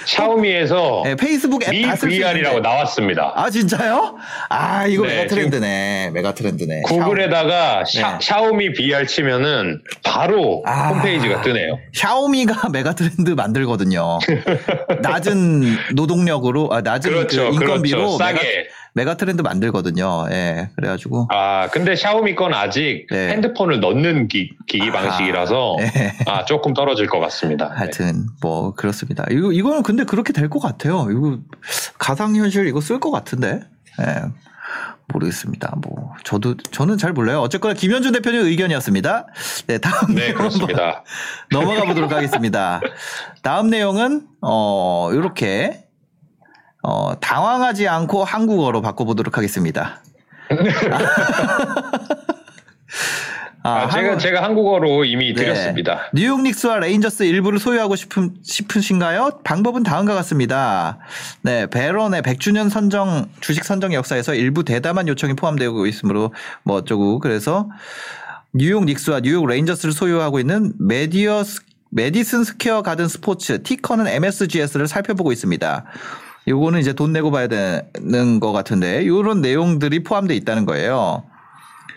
샤오미에서 예, 페이스북 앱미다쓸 수 VR이라고 있는데. 나왔습니다. 아 진짜요? 아 이거 네, 메가 트렌드네. 메가 트렌드네. 구글에다가 샤, 네. 오미 VR 치면은 바로 아. 홈페이지가 뜨네요. 샤오미가 메가 트렌드 만들거든요. 낮은 노동력으로, 아, 낮은 그렇죠, 그 인건비로 그렇죠. 싸게. 메가, 트렌드 만들거든요. 예, 그래가지고. 아, 근데 샤오미 건 아직 네. 핸드폰을 넣는 기, 기 아, 방식이라서 예. 아, 조금 떨어질 것 같습니다. 네. 하여튼, 뭐, 그렇습니다. 이거, 이거는 근데 그렇게 될 것 같아요. 이거, 가상 현실 이거 쓸 것 같은데. 예. 모르겠습니다. 뭐, 저도, 저는 잘 몰라요. 어쨌거나 김현준 대표님 의견이었습니다. 네, 다음. 네, 내용 그렇습니다. 넘어가 보도록 하겠습니다. 다음 내용은 어 이렇게 어 당황하지 않고 한국어로 바꿔보도록 하겠습니다. 아, 제가, 한국- 제가 한국어로 이미 네. 드렸습니다. 뉴욕 닉스와 레인저스 일부를 소유하고 싶은, 싶으신가요? 방법은 다음과 같습니다. 네, 베런의 100주년 선정, 주식 선정 역사에서 일부 대담한 요청이 포함되고 있으므로 뭐 어쩌고 그래서 뉴욕 닉스와 뉴욕 레인저스를 소유하고 있는 메디어, 스- 메디슨 스퀘어 가든 스포츠, ticker는 MSGS를 살펴보고 있습니다. 요거는 이제 돈 내고 봐야 되는 것 같은데, 요런 내용들이 포함되어 있다는 거예요.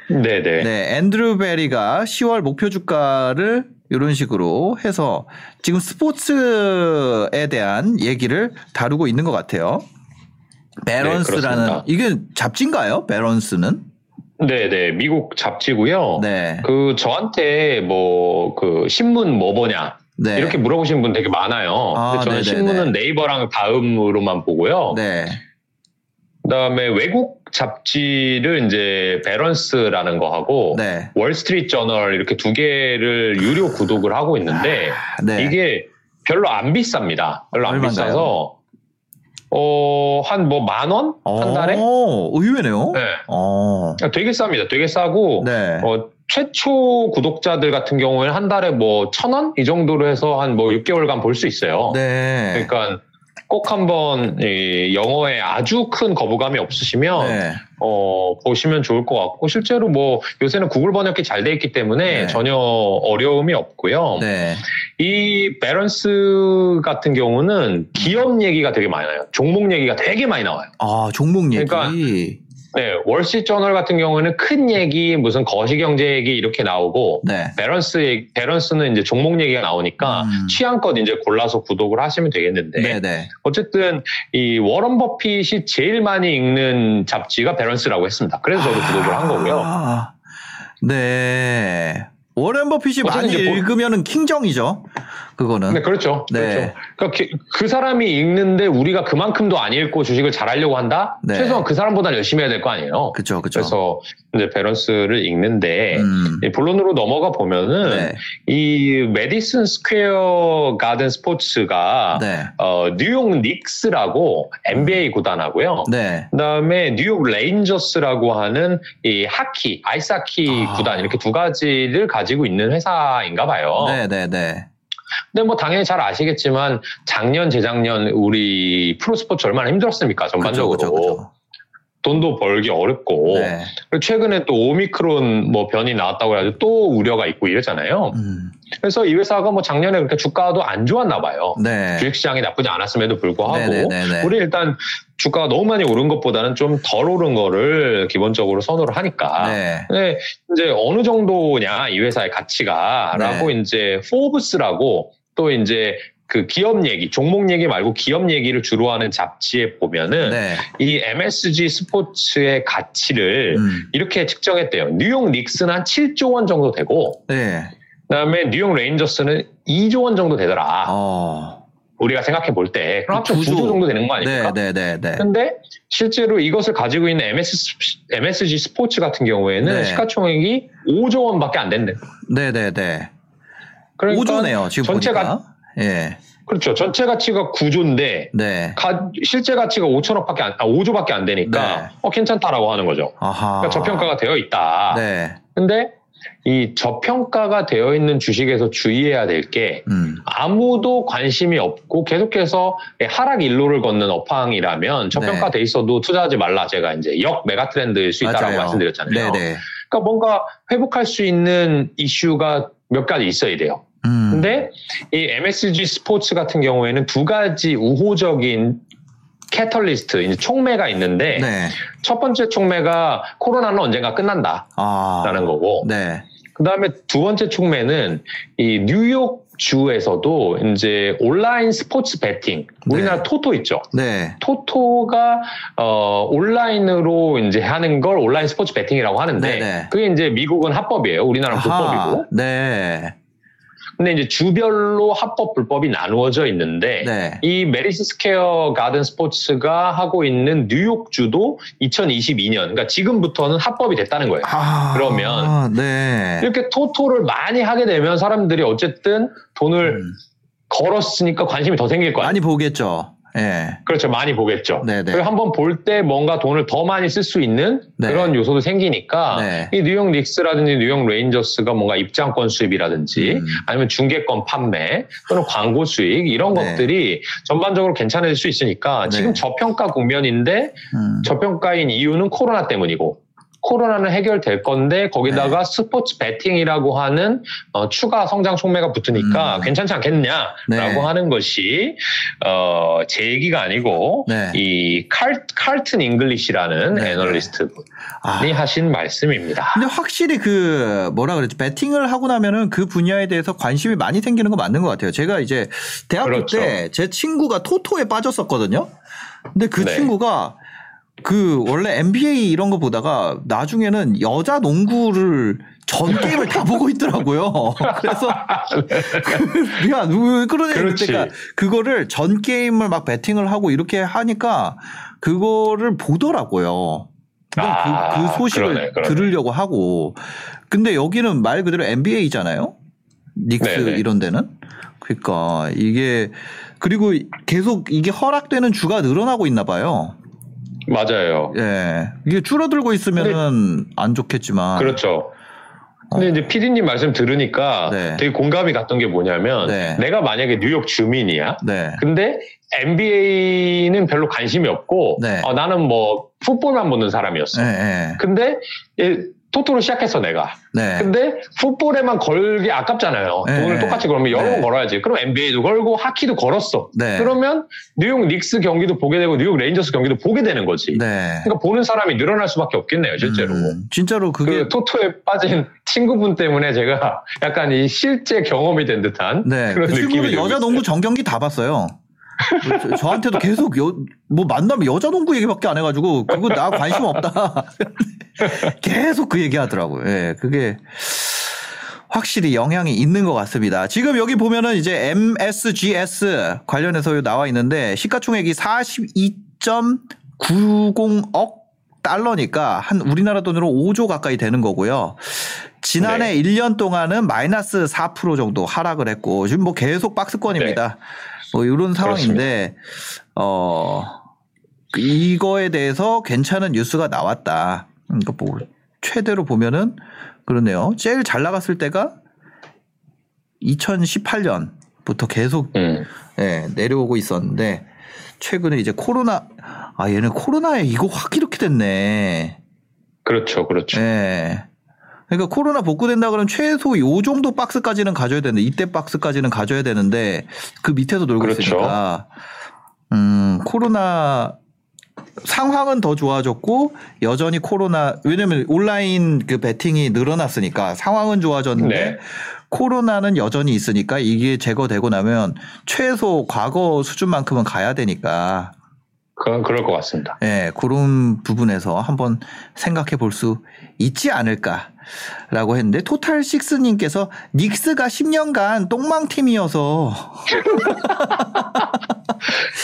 네네. 네, 앤드루 베리가 10월 목표 주가를 이런 식으로 해서 지금 스포츠에 대한 얘기를 다루고 있는 것 같아요. 베런스라는 그렇습니다. 이게 잡지인가요? 베런스는? 네네. 미국 잡지고요. 네, 그 저한테 뭐 그 신문 뭐 보냐 네, 이렇게 물어보시는 분 되게 많아요. 아, 근데 저는 네네네. 신문은 네이버랑 다음으로만 보고요. 네, 그다음에 외국 잡지를 이제 베런스라는 거 하고 네, 월스트리트 저널 이렇게 두 개를 유료 구독을 하고 있는데 네. 이게 별로 안 비쌉니다. 별로 안? 비싸서 어 한 뭐 만 원 한 달에 오, 의외네요. 네. 어, 되게 쌉니다. 되게 싸고 네, 어, 최초 구독자들 같은 경우에는 한 달에 뭐 천 원 이 정도로 해서 한 뭐 6개월간 볼 수 있어요. 네, 그러니까 꼭 한번 이 영어에 아주 큰 거부감이 없으시면 네, 어, 보시면 좋을 것 같고 실제로 뭐 요새는 구글 번역기 잘 돼 있기 때문에 네. 전혀 어려움이 없고요. 네, 이 베런스 같은 경우는 기업 얘기가 되게 많아요. 종목 얘기가 되게 많이 나와요. 아 종목 얘기. 그러니까 네, 월스트리트 저널 같은 경우에는 큰 얘기, 무슨 거시경제 얘기 이렇게 나오고 네, 베런스 얘기- 베런스는 이제 종목 얘기가 나오니까 음. 취향껏 이제 골라서 구독을 하시면 되겠는데 네, 네. 어쨌든 이 워런 버핏이 제일 많이 읽는 잡지가 베런스라고 했습니다. 그래서 저도 구독을 한 거고요. 아, 네. 워렌 버핏이 많이 뭐- 읽으면은 킹정이죠. 그거는. 네, 그렇죠. 네. 그렇죠. 그러니까 그, 그 사람이 읽는데 우리가 그만큼도 안 읽고 주식을 잘하려고 한다? 네. 최소한 그 사람보다 열심히 해야 될 거 아니에요. 그쵸, 그쵸. 그래서 이제 베런스를 읽는데 음. 이 본론으로 넘어가 보면은 네. 이 메디슨 스퀘어 가든 스포츠가 네. 어, 뉴욕 닉스라고 NBA 구단하고요. 네. 그다음에 뉴욕 레인저스라고 하는 이 하키, 아이스하키 아. 구단 이렇게 두 가지를 가지고 있는 회사인가 봐요. 네, 네, 네. 근데 뭐 당연히 잘 아시겠지만 작년 재작년 우리 프로스포츠 얼마나 힘들었습니까 전반적으로 그쵸, 그쵸, 그쵸. 돈도 벌기 어렵고 네. 그리고 최근에 또 오미크론 뭐 변이 나왔다고 해가지고 또 우려가 있고 이랬잖아요. 음. 그래서 이 회사가 뭐 작년에 그렇게 주가도 안 좋았나 봐요. 네. 주식시장이 나쁘지 않았음에도 불구하고 네, 네, 네, 네. 우리 일단 주가가 너무 많이 오른 것보다는 좀 덜 오른 거를 기본적으로 선호를 하니까 네. 근데 이제 어느 정도냐 이 회사의 가치가라고 네. 이제 포브스라고 또 이제 그 기업 얘기 종목 얘기 말고 기업 얘기를 주로 하는 잡지에 보면은 네. 이 MSG 스포츠의 가치를 음. 이렇게 측정했대요. 뉴욕 닉스는 한 7조 원 정도 되고 네. 그다음에 뉴욕 레인저스는 2조 원 정도 되더라. 어. 우리가 생각해 볼 때 그럼 합쳐 9조 정도 되는 거 아닙니까? 네, 네, 네, 네. 근데 실제로 이것을 가지고 있는 MS, MSG 스포츠 같은 경우에는 네. 시가총액이 5조 원밖에 안 된대. 네, 네, 네. 그러니까 5조네요, 지금 전체 보니까. 가, 예. 그렇죠. 전체 가치가 9조인데 네. 가- 실제 가치가 5천억밖에 안, 아, 5조밖에 안 되니까 네. 어 괜찮다라고 하는 거죠. 아하. 그러니까 저평가가 되어 있다. 네. 근데 이 저평가가 되어 있는 주식에서 주의해야 될게 음. 아무도 관심이 없고 계속해서 하락 일로를 걷는 업황이라면 저평가돼 있어도 투자하지 말라 제가 이제 역 메가 트렌드일 수 있다라고 맞아요. 말씀드렸잖아요. 네, 네. 그러니까 뭔가 회복할 수 있는 이슈가 몇 가지 있어야 돼요. 음. 근데 이 MSG 스포츠 같은 경우에는 두 가지 우호적인 캐털리스트, 이제 촉매가 있는데 네. 첫 번째 촉매가 코로나는 언젠가 끝난다라는 아. 거고 네. 그 다음에 두 번째 촉매는 이 뉴욕 주에서도 이제 온라인 스포츠 베팅, 우리나라 네. 토토 있죠. 네. 토토가 어 온라인으로 이제 하는 걸 온라인 스포츠 베팅이라고 하는데 네네. 그게 이제 미국은 합법이에요. 우리나라는 아하. 불법이고. 네. 근데 이제 주별로 합법 불법이 나누어져 있는데 네. 이 메디슨 스퀘어 가든 스포츠가 하고 있는 뉴욕주도 2022년 그러니까 지금부터는 합법이 됐다는 거예요. 아. 그러면 네. 이렇게 토토를 많이 하게 되면 사람들이 어쨌든 돈을 음. 걸었으니까 관심이 더 생길 거야. 많이 보겠죠. 예. 그렇죠. 많이 보겠죠. 네네. 그리고 한번 볼 때 뭔가 돈을 더 많이 쓸 수 있는 네. 그런 요소도 생기니까 네. 이 뉴욕 닉스라든지 뉴욕 레인저스가 뭔가 입장권 수입이라든지 음. 아니면 중계권 판매 또는 광고 수익 이런 네. 것들이 전반적으로 괜찮을 수 있으니까 네. 지금 저평가 국면인데 음. 저평가인 이유는 코로나 때문이고 코로나는 해결될 건데 거기다가 네. 스포츠 베팅이라고 하는 어, 추가 성장 촉매가 붙으니까 음. 괜찮지 않겠냐라고 네. 하는 것이 어, 제 얘기가 아니고 네. 이 칼, 칼튼 잉글리시라는 네, 애널리스트 분이 아. 하신 말씀입니다. 근데 확실히 그 뭐라 그랬지 베팅을 하고 나면은 그 분야에 대해서 관심이 많이 생기는 거 맞는 것 같아요. 제가 이제 대학교 그렇죠. 때 제 친구가 토토에 빠졌었거든요. 근데 그 네. 친구가 그 원래 NBA 이런 거 보다가 나중에는 여자 농구를 전 게임을 다 보고 있더라고요. 그래서 그, 그러냐 그렇지. 그때가 그거를 전 게임을 막 배팅을 하고 이렇게 하니까 그거를 보더라고요. 그냥 아, 그, 그 소식을 그러네, 그러네. 들으려고 하고. 근데 여기는 말 그대로 NBA잖아요. 닉스 네네. 이런 데는. 그러니까 이게 그리고 계속 이게 허락되는 주가 늘어나고 있나 봐요. 맞아요. 예. 이게 줄어들고 있으면은 안 좋겠지만. 그렇죠. 근데 이제 피디님 말씀 들으니까 아. 네. 되게 공감이 갔던 게 뭐냐면 네. 내가 만약에 뉴욕 주민이야. 네. 근데 NBA는 별로 관심이 없고 네. 어, 나는 뭐 풋볼만 보는 사람이었어. 예, 예. 근데 예, 토토로 시작했어 내가. 네. 근데 풋볼에만 걸기 아깝잖아요. 네. 돈을 똑같이 걸면 여러 네. 번 걸어야지. 그럼 NBA도 걸고 하키도 걸었어. 네. 그러면 뉴욕 닉스 경기도 보게 되고 뉴욕 레인저스 경기도 보게 되는 거지. 네. 그러니까 보는 사람이 늘어날 수밖에 없겠네요, 실제로. 음, 진짜로 그게 그 토토에 빠진 친구분 때문에 제가 약간 이 실제 경험이 된 듯한 네. 그런 그 느낌이 여자. 농구 전 경기 다 봤어요. 저- 저한테도 계속 여, 뭐 만나면 여자 농구 얘기밖에 안 해가지고 그거 나 관심 없다. 계속 그 얘기 하더라고요. 예, 그게 확실히 영향이 있는 것 같습니다. 지금 여기 보면은 이제 MSGS 관련해서 나와 있는데 시가총액이 42.90억 달러니까 한 우리나라 돈으로 5조 가까이 되는 거고요. 지난해 네. 1년 동안은 마이너스 4% 정도 하락을 했고 지금 뭐 계속 박스권입니다. 뭐 이런 상황인데 어 이거에 대해서 괜찮은 뉴스가 나왔다. 그러니까 뭐 최대로 보면은 그러네요. 제일 잘 나갔을 때가 2018년부터 계속 음. 예, 내려오고 있었는데 최근에 이제 코로나 아 얘는 코로나에 이거 확 이렇게 됐네. 그렇죠, 그렇죠. 예. 그러니까 코로나 복구된다 그러면 최소 요 정도 박스까지는 가져야 되는데 이때 박스까지는 가져야 되는데 그 밑에서 놀고 그렇죠. 있으니까 음 코로나 상황은 더 좋아졌고 여전히 코로나 왜냐면 온라인 그 베팅이 늘어났으니까 상황은 좋아졌는데 네. 코로나는 여전히 있으니까 이게 제거되고 나면 최소 과거 수준만큼은 가야 되니까 그, 그럴 것 같습니다. 예, 그런 부분에서 한번 생각해 볼 수 있지 않을까 라고 했는데 토탈 식스님께서 닉스가 10년간 똥망팀이어서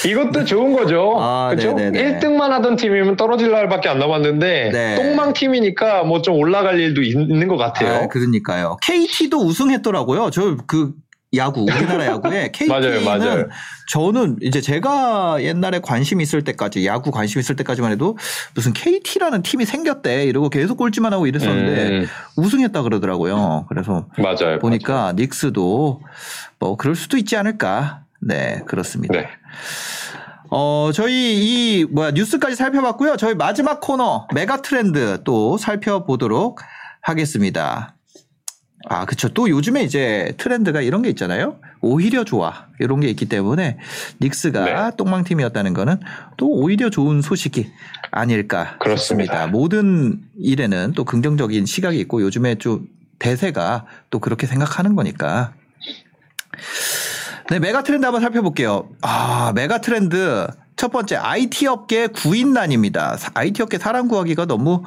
이것도 좋은 거죠. 아, 그렇죠? 네네네. 1등만 하던 팀이면 떨어질 날밖에 안 남았는데 네. 똥망 팀이니까 뭐 좀 올라갈 일도 있- 있는 것 같아요. 아, 그러니까요. KT도 우승했더라고요. 저그 야구 우리나라 야구에 KT는 맞아요, 맞아요. 저는 이제 제가 옛날에 관심 있을 때까지 야구 관심 있을 때까지만 해도 무슨 KT라는 팀이 생겼대 이러고 계속 꼴찌만 하고 이랬었는데 음, 우승했다 그러더라고요. 그래서 맞아요. 보니까 닉스도 뭐 그럴 수도 있지 않을까. 네, 그렇습니다. 네. 어, 저희 이 뭐야 뉴스까지 살펴봤고요. 저희 마지막 코너 메가 트렌드 또 살펴보도록 하겠습니다. 아, 그쵸. 또 요즘에 이제 트렌드가 이런 게 있잖아요. 오히려 좋아. 이런 게 있기 때문에 닉스가 네. 똥망팀이었다는 거는 또 오히려 좋은 소식이 아닐까 그렇습니다. 싶습니다. 모든 일에는 또 긍정적인 시각이 있고 요즘에 좀 대세가 또 그렇게 생각하는 거니까. 네, 메가 트렌드 한번 살펴볼게요. 아, 메가 트렌드. 첫 번째, IT 업계 구인난입니다. IT 업계 사람 구하기가 너무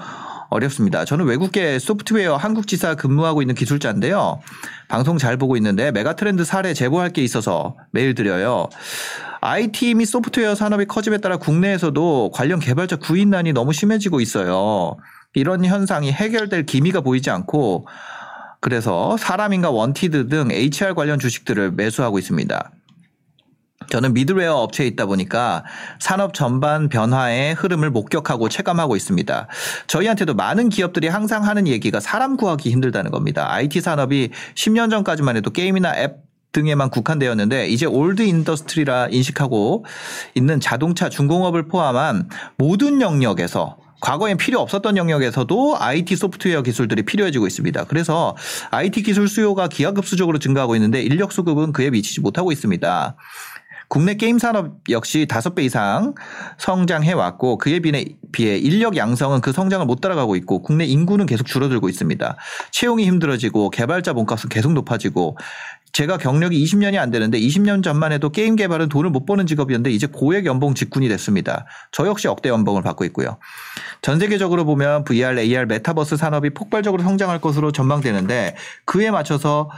어렵습니다. 저는 외국계 소프트웨어 한국 지사 근무하고 있는 기술자인데요. 방송 잘 보고 있는데 mega trend 사례 제보할 게 있어서 메일 드려요. IT 및 소프트웨어 산업이 커짐에 따라 국내에서도 관련 개발자 구인난이 너무 심해지고 있어요. 이런 현상이 해결될 기미가 보이지 않고 그래서 사람인가 원티드 등 HR 관련 주식들을 매수하고 있습니다. 저는 middleware 업체에 있다 보니까 산업 전반 변화의 흐름을 목격하고 체감하고 있습니다. 저희한테도 많은 기업들이 항상 하는 얘기가 사람 구하기 힘들다는 겁니다. IT 산업이 10년 전까지만 해도 게임이나 앱 등에만 국한되었는데 이제 old industry라 인식하고 있는 자동차 중공업을 포함한 모든 영역에서 과거엔 필요 없었던 영역에서도 IT 소프트웨어 기술들이 필요해지고 있습니다. 그래서 IT 기술 수요가 기하급수적으로 증가하고 있는데 인력 수급은 그에 미치지 못하고 있습니다. 국내 게임 산업 역시 다섯 배 이상 성장해 왔고 그에 비해 인력 양성은 그 성장을 못 따라가고 있고 국내 인구는 계속 줄어들고 있습니다. 채용이 힘들어지고 개발자 몸값은 계속 높아지고 제가 경력이 20년이 안 되는데 20년 전만 해도 게임 개발은 돈을 못 버는 직업이었는데 이제 고액 연봉 직군이 됐습니다. 저 역시 억대 연봉을 받고 있고요. 전 세계적으로 보면 VR, AR, 메타버스 산업이 폭발적으로 성장할 것으로 전망되는데 그에 맞춰서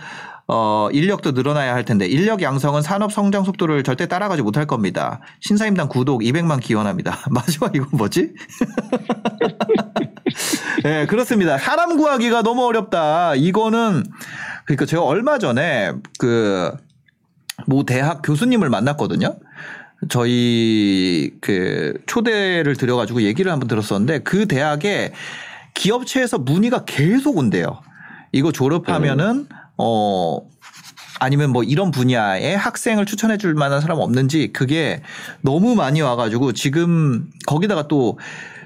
어, 인력도 늘어나야 할 텐데 인력 양성은 산업 성장 속도를 절대 따라가지 못할 겁니다. 신사임당 구독 200만 기원합니다. 마지막 이건 뭐지? 네, 그렇습니다. 사람 구하기가 너무 어렵다. 이거는 그러니까 제가 얼마 전에 그 모 대학 교수님을 만났거든요. 저희 그 초대를 드려가지고 얘기를 한번 들었었는데 그 대학에 기업체에서 문의가 계속 온대요. 이거 졸업하면은 어 아니면 뭐 이런 분야의 학생을 추천해 줄 만한 사람 없는지 그게 너무 많이 와가지고 지금 거기다가 또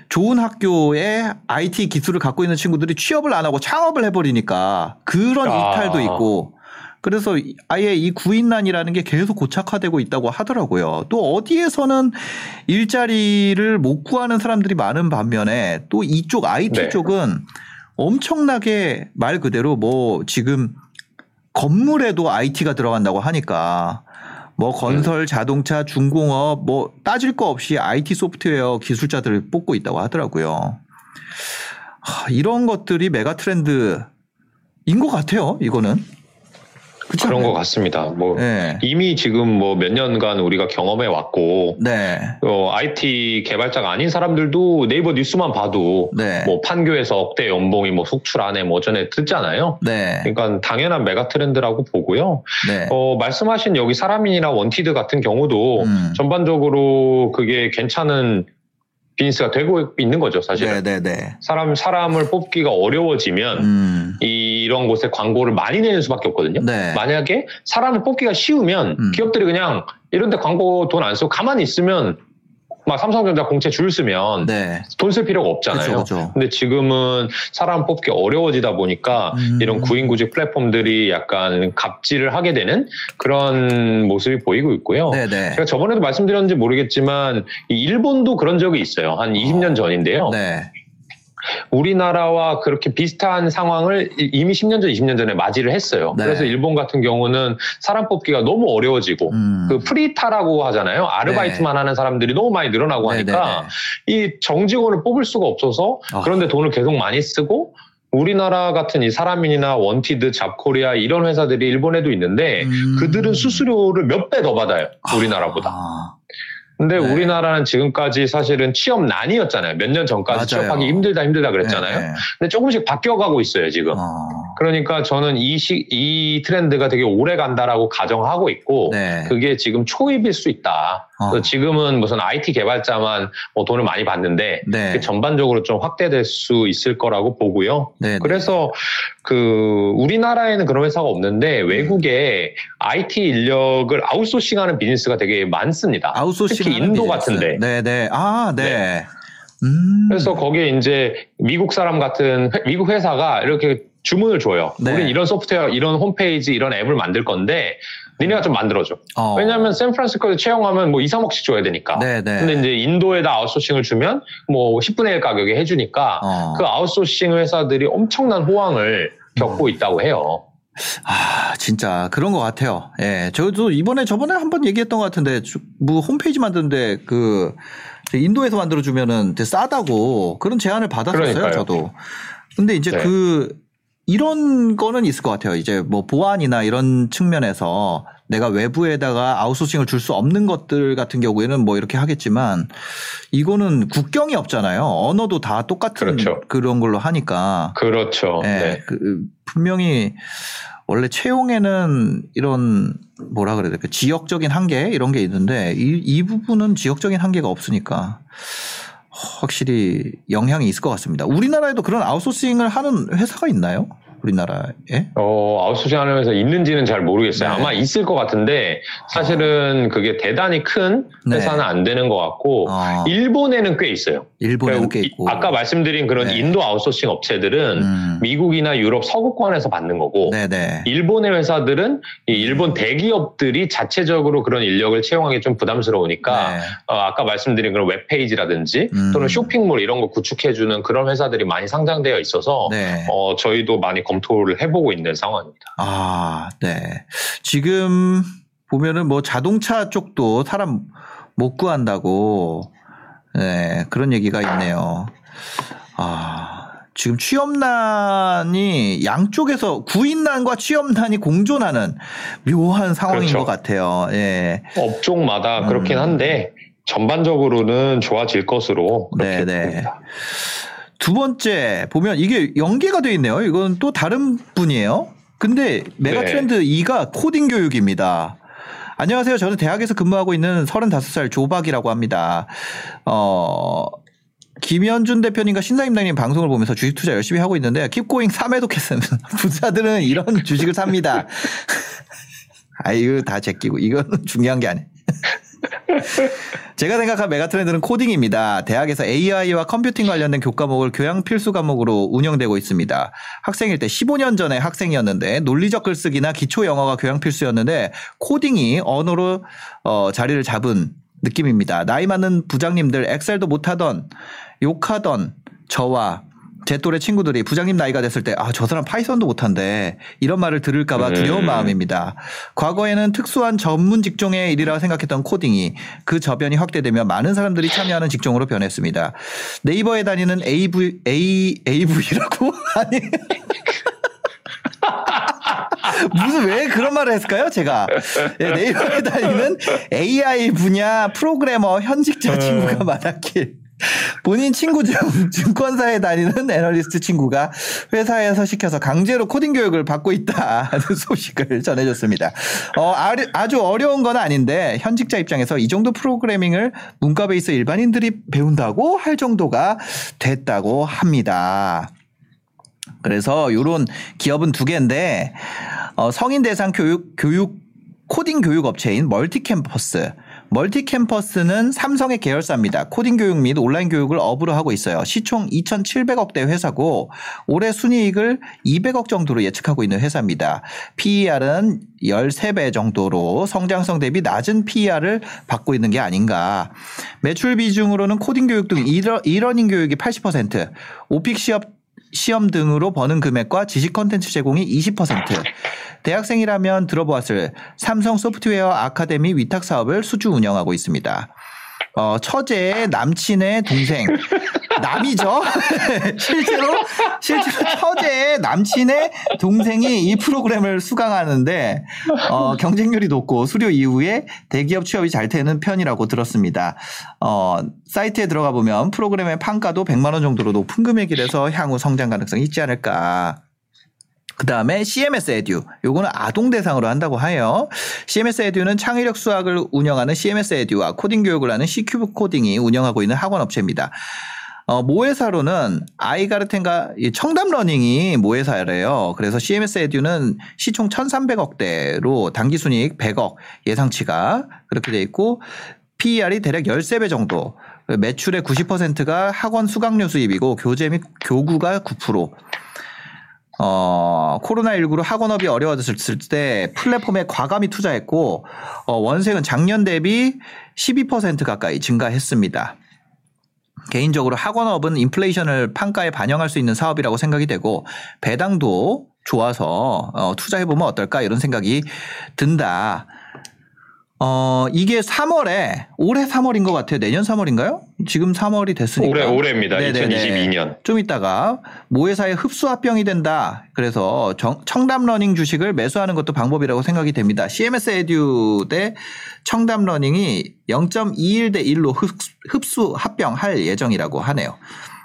좋은 학교에 IT 기술을 갖고 있는 친구들이 취업을 안 하고 창업을 해버리니까 그런 아. 이탈도 있고 그래서 아예 이 구인난이라는 게 계속 고착화되고 있다고 하더라고요. 또 어디에서는 일자리를 못 구하는 사람들이 많은 반면에 또 이쪽 IT 네. 쪽은 엄청나게 말 그대로 뭐 지금 건물에도 IT가 들어간다고 하니까 뭐 건설, 자동차, 중공업 뭐 따질 거 없이 IT 소프트웨어 기술자들을 뽑고 있다고 하더라고요. 하, 이런 것들이 메가 트렌드 것 같아요. 이거는. 그렇지 그런? 것 같습니다. 뭐 네. 이미 지금 뭐 몇 년간 우리가 경험해 왔고 네. 어, IT 개발자가 아닌 사람들도 네이버 뉴스만 봐도 네. 뭐 판교에서 억대 연봉이 뭐 속출하네 뭐 전에 듣잖아요. 네. 그러니까 당연한 메가 트렌드라고 보고요. 네. 어, 말씀하신 여기 사람인이나 원티드 같은 경우도 음. 전반적으로 그게 괜찮은 비즈니스가 되고 있는 거죠, 사실은. 네, 네, 네. 사람 사람을 뽑기가 어려워지면 음. 이런 곳에 광고를 많이 내는 수밖에 없거든요. 네. 만약에 사람을 뽑기가 쉬우면 음. 기업들이 그냥 이런 데 광고 돈 안 쓰고 가만히 있으면 막 삼성전자 공채 줄 서면 네. 돈 쓸 필요가 없잖아요. 그렇죠, 그렇죠. 근데 지금은 사람 뽑기 어려워지다 보니까 음. 이런 구인구직 플랫폼들이 약간 갑질을 하게 되는 그런 모습이 보이고 있고요. 네, 네. 제가 저번에도 말씀드렸는지 모르겠지만 이 일본도 그런 적이 있어요. 한 20년 전인데요. 네. 우리나라와 그렇게 비슷한 상황을 이- 이미 10년 전, 20년 전에 맞이를 했어요. 네. 그래서 일본 같은 경우는 사람 뽑기가 너무 어려워지고 음. 그 프리타라고 하잖아요. 아르바이트만 하는 사람들이 너무 많이 늘어나고 네, 하니까 네, 이 정직원을 뽑을 수가 없어서 아. 그런 데 돈을 계속 많이 쓰고 우리나라 같은 이 사람인이나 원티드, 잡코리아 이런 회사들이 일본에도 있는데 음. 그들은 수수료를 몇 배 더 받아요. 우리나라보다. 아, 근데 네. 우리나라는 지금까지 사실은 취업난이었잖아요. 몇 년 전까지 맞아요. 취업하기 힘들다 힘들다 그랬잖아요. 네, 네. 근데 조금씩 바뀌어가고 있어요, 지금. 어, 그러니까 저는 이, 시, 이 트렌드가 되게 오래 간다라고 가정하고 있고, 네. 그게 지금 초입일 수 있다. 어. 지금은 무슨 IT 개발자만 뭐 돈을 많이 받는데, 네. 전반적으로 좀 확대될 수 있을 거라고 보고요. 네, 네. 그래서 그 우리나라에는 그런 회사가 없는데 외국에 IT 인력을 아웃소싱하는 비즈니스가 되게 많습니다. 아웃소싱 특히 인도 같은데. 네, 네. 아, 네. 네. 음. 그래서 거기에 이제 미국 사람 같은 회- 미국 회사가 이렇게 주문을 줘요. 네. 우리 이런 소프트웨어, 이런 홈페이지, 이런 앱을 만들 건데 니네가 좀 만들어줘. 어. 왜냐하면 샌프란시스코에 채용하면 뭐 2, 3억씩 줘야 되니까. 네, 네. 근데 이제 인도에다 아웃소싱을 주면 뭐 10분의 1 가격에 해주니까 어. 그 아웃소싱 회사들이 엄청난 호황을 겪고 있다고 해요. 아, 진짜 그런 것 같아요. 예. 저도 이번에 저번에 한번 얘기했던 것 같은데, 주- 뭐 홈페이지 만드는데 그 인도에서 만들어주면은 되게 싸다고 그런 제안을 받았었어요. 그러니까요. 저도. 근데 이제 네. 그 이런 거는 있을 것 같아요. 이제 뭐 보안이나 이런 측면에서 내가 외부에다가 아웃소싱을 줄 수 없는 것들 같은 경우에는 뭐 이렇게 하겠지만 이거는 국경이 없잖아요. 언어도 다 똑같은 그렇죠. 그런 걸로 하니까. 그렇죠. 예, 네. 그 분명히 원래 채용에는 이런 뭐라 그래야 될까 지역적인 한계 이런 게 있는데 이, 이 부분은 지역적인 한계가 없으니까 확실히 영향이 있을 것 같습니다. 우리나라에도 그런 아웃소싱을 하는 회사가 있나요? 우리나라에? 어, 아웃소싱 하는 회사 있는지는 잘 모르겠어요. 네. 아마 있을 것 같은데 사실은 그게 대단히 큰 네. 회사는 안 되는 것 같고 어, 일본에는 꽤 있어요. 일본에는 그러니까 꽤 이- 있고. 아까 말씀드린 그런 네. 인도 아웃소싱 업체들은 음, 미국이나 유럽 서구권에서 받는 거고 네네. 일본의 회사들은 이 일본 대기업들이 자체적으로 그런 인력을 채용하기 좀 부담스러우니까 네. 어, 아까 말씀드린 그런 웹페이지라든지 음. 또는 쇼핑몰 이런 거 구축해주는 그런 회사들이 많이 상장되어 있어서 네. 어, 저희도 많이 검토를 해보고 있는 상황입니다. 아, 네. 지금 보면은 뭐 자동차 쪽도 사람 못 구한다고, 네, 그런 얘기가 있네요. 아, 지금 취업난이 양쪽에서 구인난과 취업난이 공존하는 묘한 상황인 그렇죠. 것 같아요. 예. 업종마다 음. 그렇긴 한데 전반적으로는 좋아질 것으로 그렇게 네네. 보입니다. 두 번째 보면 이게 연계가 돼 있네요. 이건 또 다른 분이에요. 근데 메가 네. 트렌드 2가 코딩 교육입니다. 안녕하세요. 저는 대학에서 근무하고 있는 35살 조박이라고 합니다. 어, 김현준 대표님과 신사임당님 방송을 보면서 주식 투자 열심히 하고 있는데 킵고잉 3회독했습니다. 부자들은 이런 주식을 삽니다. 아, 이거 다 제끼고 이거는 중요한 게 아니에요. 제가 생각한 mega trend는 코딩입니다. 대학에서 AI와 컴퓨팅 관련된 교과목을 교양 필수 과목으로 운영되고 있습니다. 학생일 때 15년 전에 학생이었는데 논리적 글쓰기나 기초 영어가 교양 필수였는데 코딩이 언어로 어, 자리를 잡은 느낌입니다. 나이 많은 부장님들 엑셀도 못하던 욕하던 저와 제 또래 친구들이 부장님 나이가 됐을 때, 아, 저 사람 파이썬도 못한대. 이런 말을 들을까봐 두려운 음. 마음입니다. 과거에는 특수한 전문 직종의 일이라고 생각했던 코딩이 그 저변이 확대되며 많은 사람들이 참여하는 직종으로 변했습니다. 네이버에 다니는 AV, A, AV라고? 아니. 무슨 왜 그런 말을 했을까요? 제가 예, 네이버에 다니는 AI 분야 프로그래머 현직자 음. 친구가 많았길. 본인 친구 중 증권사에 다니는 애널리스트 친구가 회사에서 시켜서 강제로 코딩 교육을 받고 있다는 소식을 전해줬습니다. 어, 아주 어려운 건 아닌데 현직자 입장에서 이 정도 프로그래밍을 문과 베이스 일반인들이 배운다고 할 정도가 됐다고 합니다. 그래서 요런 기업은 두 개인데 어, 성인 대상 교육 교육 코딩 교육 업체인 멀티캠퍼스. 멀티캠퍼스는 삼성의 계열사입니다. 코딩 교육 및 온라인 교육을 업으로 하고 있어요. 시총 2,700억대 회사고 올해 순이익을 200억 정도로 예측하고 있는 회사입니다. PER은 13배 정도로 성장성 대비 낮은 PER을 받고 있는 게 아닌가. 매출 비중으로는 코딩 교육 등 이러, 이러닝 교육이 80%, 오픽 시업 시험 등으로 버는 금액과 지식 컨텐츠 제공이 20%. 대학생이라면 들어보았을 삼성 소프트웨어 아카데미 위탁 사업을 수주 운영하고 있습니다. 어, 처제의 남친의 동생. 남이죠? 실제로, 실제로 처제의 남친의 동생이 이 프로그램을 수강하는데, 어, 경쟁률이 높고 수료 이후에 대기업 취업이 잘 되는 편이라고 들었습니다. 어, 사이트에 들어가 보면 프로그램의 판가도 100만원 정도로 높은 금액이라서 향후 성장 가능성이 있지 않을까. 그 다음에 CMS 에듀. 요거는 아동 대상으로 한다고 해요. CMS 에듀는 창의력 수학을 운영하는 CMS 에듀와 코딩 교육을 하는 C큐브 코딩이 운영하고 있는 학원 업체입니다. 어, 모회사로는 아이가르텐과 이 청담 러닝이 모회사래요. 그래서 CMS 에듀는 시총 1,300억대로 당기 순이익 100억 예상치가 그렇게 돼 있고 PER이 대략 13배 정도. 매출의 90%가 학원 수강료 수입이고 교재 및 교구가 9%. 어, 코로나19로 학원업이 어려워졌을 때 플랫폼에 과감히 투자했고, 어, 원생은 작년 대비 12% 가까이 증가했습니다. 개인적으로 학원업은 인플레이션을 판가에 반영할 수 있는 사업이라고 생각이 되고, 배당도 좋아서, 어, 투자해보면 어떨까 이런 생각이 든다. 어, 이게 3월에, 올해 3월인 것 같아요. 내년 3월인가요? 지금 3월이 됐으니까. 올해 올해입니다. 네네네. 2022년. 좀 있다가 모회사의 흡수 합병이 된다. 그래서 정- 청담 러닝 주식을 매수하는 것도 방법이라고 생각이 됩니다. CMS 에듀 대 청담 러닝이 0.21 대 1로 흡수 합병할 예정이라고 하네요.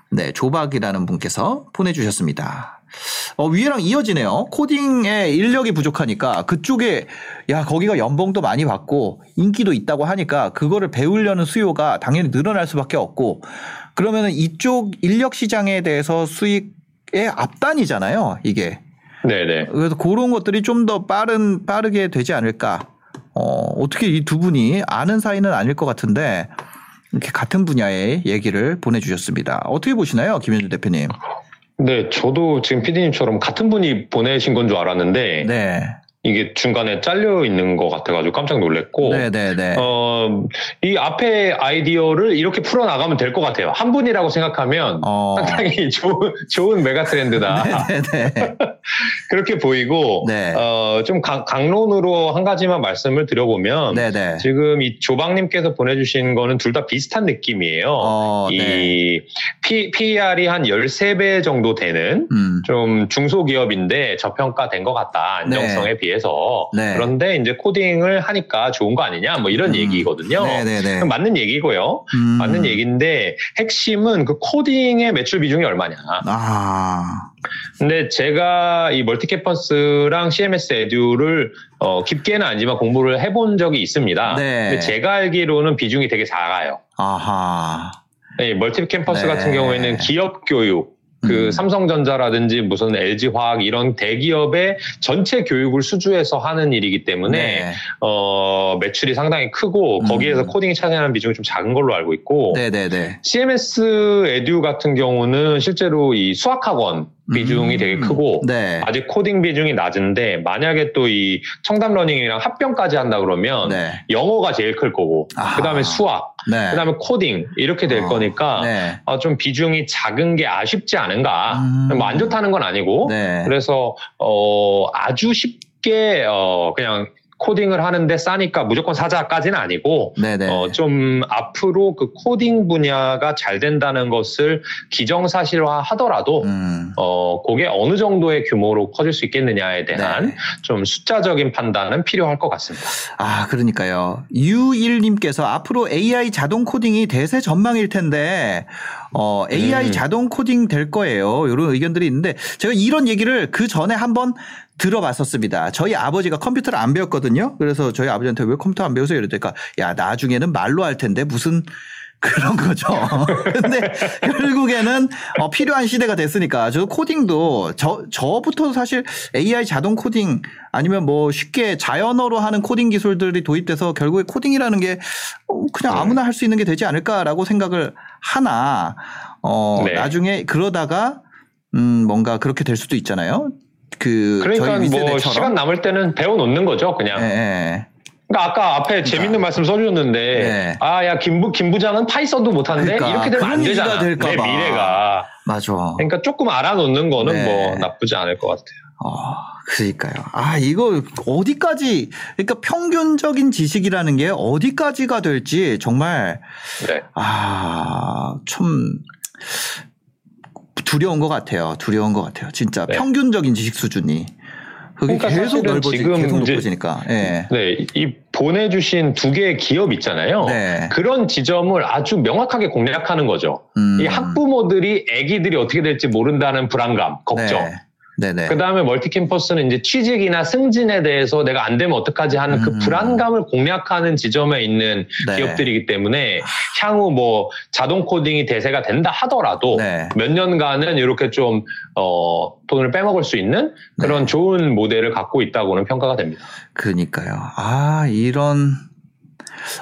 네, 조박이라는 분께서 보내주셨습니다. 어, 위에랑 이어지네요. 코딩에 인력이 부족하니까 그쪽에 야 거기가 연봉도 많이 받고 인기도 있다고 하니까 그거를 배우려는 수요가 당연히 늘어날 수밖에 없고 그러면은 이쪽 인력 시장에 대해서 수익의 앞단이잖아요. 이게 네네. 그래서 그런 것들이 좀 더 빠른 빠르게 되지 않을까. 어, 어떻게 이 두 분이 아는 사이는 아닐 것 같은데 이렇게 같은 분야의 얘기를 보내주셨습니다. 어떻게 보시나요, 김현주 대표님? 네, 저도 지금 PD님처럼 같은 분이 보내신 건 줄 알았는데 네, 이게 중간에 잘려 있는 것 같아가지고 깜짝 놀랐고 네, 네, 네. 어, 이 앞에 아이디어를 이렇게 풀어나가면 될 것 같아요. 한 분이라고 생각하면 어, 상당히 좋은, 좋은 메가 트렌드다. 네, 네, 네. 그렇게 보이고, 네. 어, 좀 강, 강론으로 한 가지만 말씀을 드려보면, 네, 네. 지금 이 조방님께서 보내주신 거는 둘 다 비슷한 느낌이에요. 어, 네. 이 P, PER이 한 13배 정도 되는 음, 좀 중소기업인데 저평가된 것 같다. 안정성에 비해 서. 네. 그런데 이제 코딩을 하니까 좋은 거 아니냐. 뭐 이런 음. 얘기거든요. 네, 네, 네. 맞는 얘기고요. 음. 맞는 얘기인데 핵심은 그 코딩의 매출 비중이 얼마냐. 아, 근데 제가 이 멀티캐퍼스랑 CMS 에듀를 어, 깊게는 아니지만 공부를 해본 적이 있습니다. 네. 근데 제가 알기로는 비중이 되게 작아요. 아하. 이 멀티캠퍼스 네. 같은 경우에는 기업 교육, 그 음. 삼성전자라든지 무슨 LG화학 이런 대기업의 전체 교육을 수주해서 하는 일이기 때문에 네. 어, 매출이 상당히 크고 음. 거기에서 코딩이 차지하는 비중이 좀 작은 걸로 알고 있고 네, 네, 네. CMS 에듀 같은 경우는 실제로 이 수학학원 비중이 음. 되게 크고 네. 아직 코딩 비중이 낮은데 만약에 또 이 청담 러닝이랑 합병까지 한다 그러면 네. 영어가 제일 클 거고 아하. 그다음에 수학 네. 그다음에 코딩 이렇게 될 어, 거니까 네. 아, 좀 비중이 작은 게 아쉽지 않은가 음. 뭐 안 좋다는 건 아니고 네. 그래서 어, 아주 쉽게 어, 그냥 코딩을 하는데 싸니까 무조건 사자까지는 아니고. 어, 좀 앞으로 그 코딩 분야가 잘 된다는 것을 기정사실화 하더라도 음. 어, 그게 어느 정도의 규모로 커질 수 있겠느냐에 대한 네. 좀 숫자적인 판단은 필요할 것 같습니다. 아, 그러니까요. U1님께서 앞으로 AI 자동 코딩이 대세 전망일 텐데, 어, AI 음. 자동 코딩 될 거예요. 이런 의견들이 있는데, 제가 이런 얘기를 그 전에 한번 들어봤었습니다. 저희 아버지가 컴퓨터를 안 배웠거든요. 그래서 저희 아버지한테 왜 컴퓨터 안 배우세요? 이랬더니, 야, 나중에는 말로 할 텐데, 무슨, 그런 거죠. 근데 결국에는 어, 필요한 시대가 됐으니까 저 코딩도 저 저부터 사실 AI 자동 코딩 아니면 뭐 쉽게 자연어로 하는 코딩 기술들이 도입돼서 결국에 코딩이라는 게 어, 그냥 네. 아무나 할 수 있는 게 되지 않을까라고 생각을 하나 어 네. 나중에 그러다가 음 뭔가 그렇게 될 수도 있잖아요. 그 그러니까 저희 뭐 시간 남을 때는 배워 놓는 거죠, 그냥. 예, 예. 그러니까 아까 앞에 재밌는 말씀 써주셨는데, 네. 아, 야, 김부, 김부장은 파이썬도 못하는데 그러니까, 이렇게 되면 안 되잖아. 될까 내 봐. 미래가. 맞아. 그러니까 조금 알아놓는 거는 네. 뭐 나쁘지 않을 것 같아요. 어, 그러니까요. 아, 이거 어디까지, 그러니까 평균적인 지식이라는 게 어디까지가 될지 정말, 네. 아, 좀 두려운 것 같아요. 두려운 것 같아요. 진짜 네. 평균적인 지식 수준이. 그게 그러니까 계속 넓어지, 지금 계속 이제- 높아지니까. 예. 네, 이 보내주신 두 개의 기업 있잖아요. 네. 그런 지점을 아주 명확하게 공략하는 거죠. 음. 이 학부모들이 아기들이 어떻게 될지 모른다는 불안감, 걱정. 네. 네네. 그 다음에 멀티캠퍼스는 이제 취직이나 승진에 대해서 내가 안 되면 어떡하지 하는 그 음. 불안감을 공략하는 지점에 있는 네. 기업들이기 때문에 향후 뭐 자동 코딩이 대세가 된다 하더라도 네. 몇 년간은 이렇게 좀, 어, 돈을 빼먹을 수 있는 그런 네. 좋은 모델을 갖고 있다고는 평가가 됩니다. 그러니까요. 아, 이런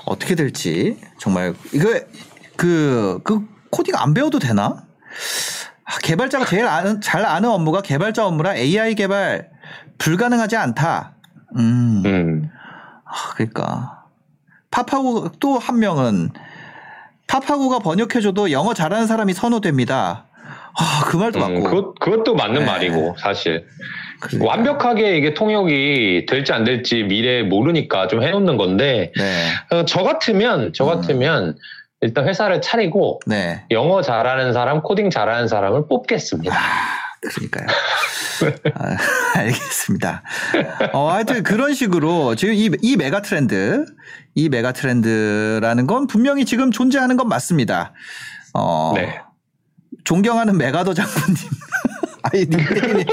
어떻게 될지 정말 이거 그, 그 코딩 안 배워도 되나? 아, 개발자가 제일 아는, 잘 아는 업무가 개발자 업무라 AI 개발 불가능하지 않다. 음. 음. 아, 그러니까 파파고 또 한 명은 파파고가 번역해줘도 영어 잘하는 사람이 선호됩니다. 아, 그 말도 음, 맞고. 그것, 그것도 맞는 네. 말이고, 사실. 그러니까. 완벽하게 이게 통역이 될지 안 될지 미래 모르니까 좀 해놓는 건데, 네. 어, 저 같으면, 저 음. 같으면, 일단 회사를 차리고, 네. 영어 잘하는 사람, 코딩 잘하는 사람을 뽑겠습니다. 그러니까요. 아, 알겠습니다. 어, 하여튼 그런 식으로 지금 이, 이 메가 트렌드, 이 메가 트렌드라는 건 분명히 지금 존재하는 건 맞습니다. 어, 네. 존경하는 맥아더 장군님. 아니, 닉네임이,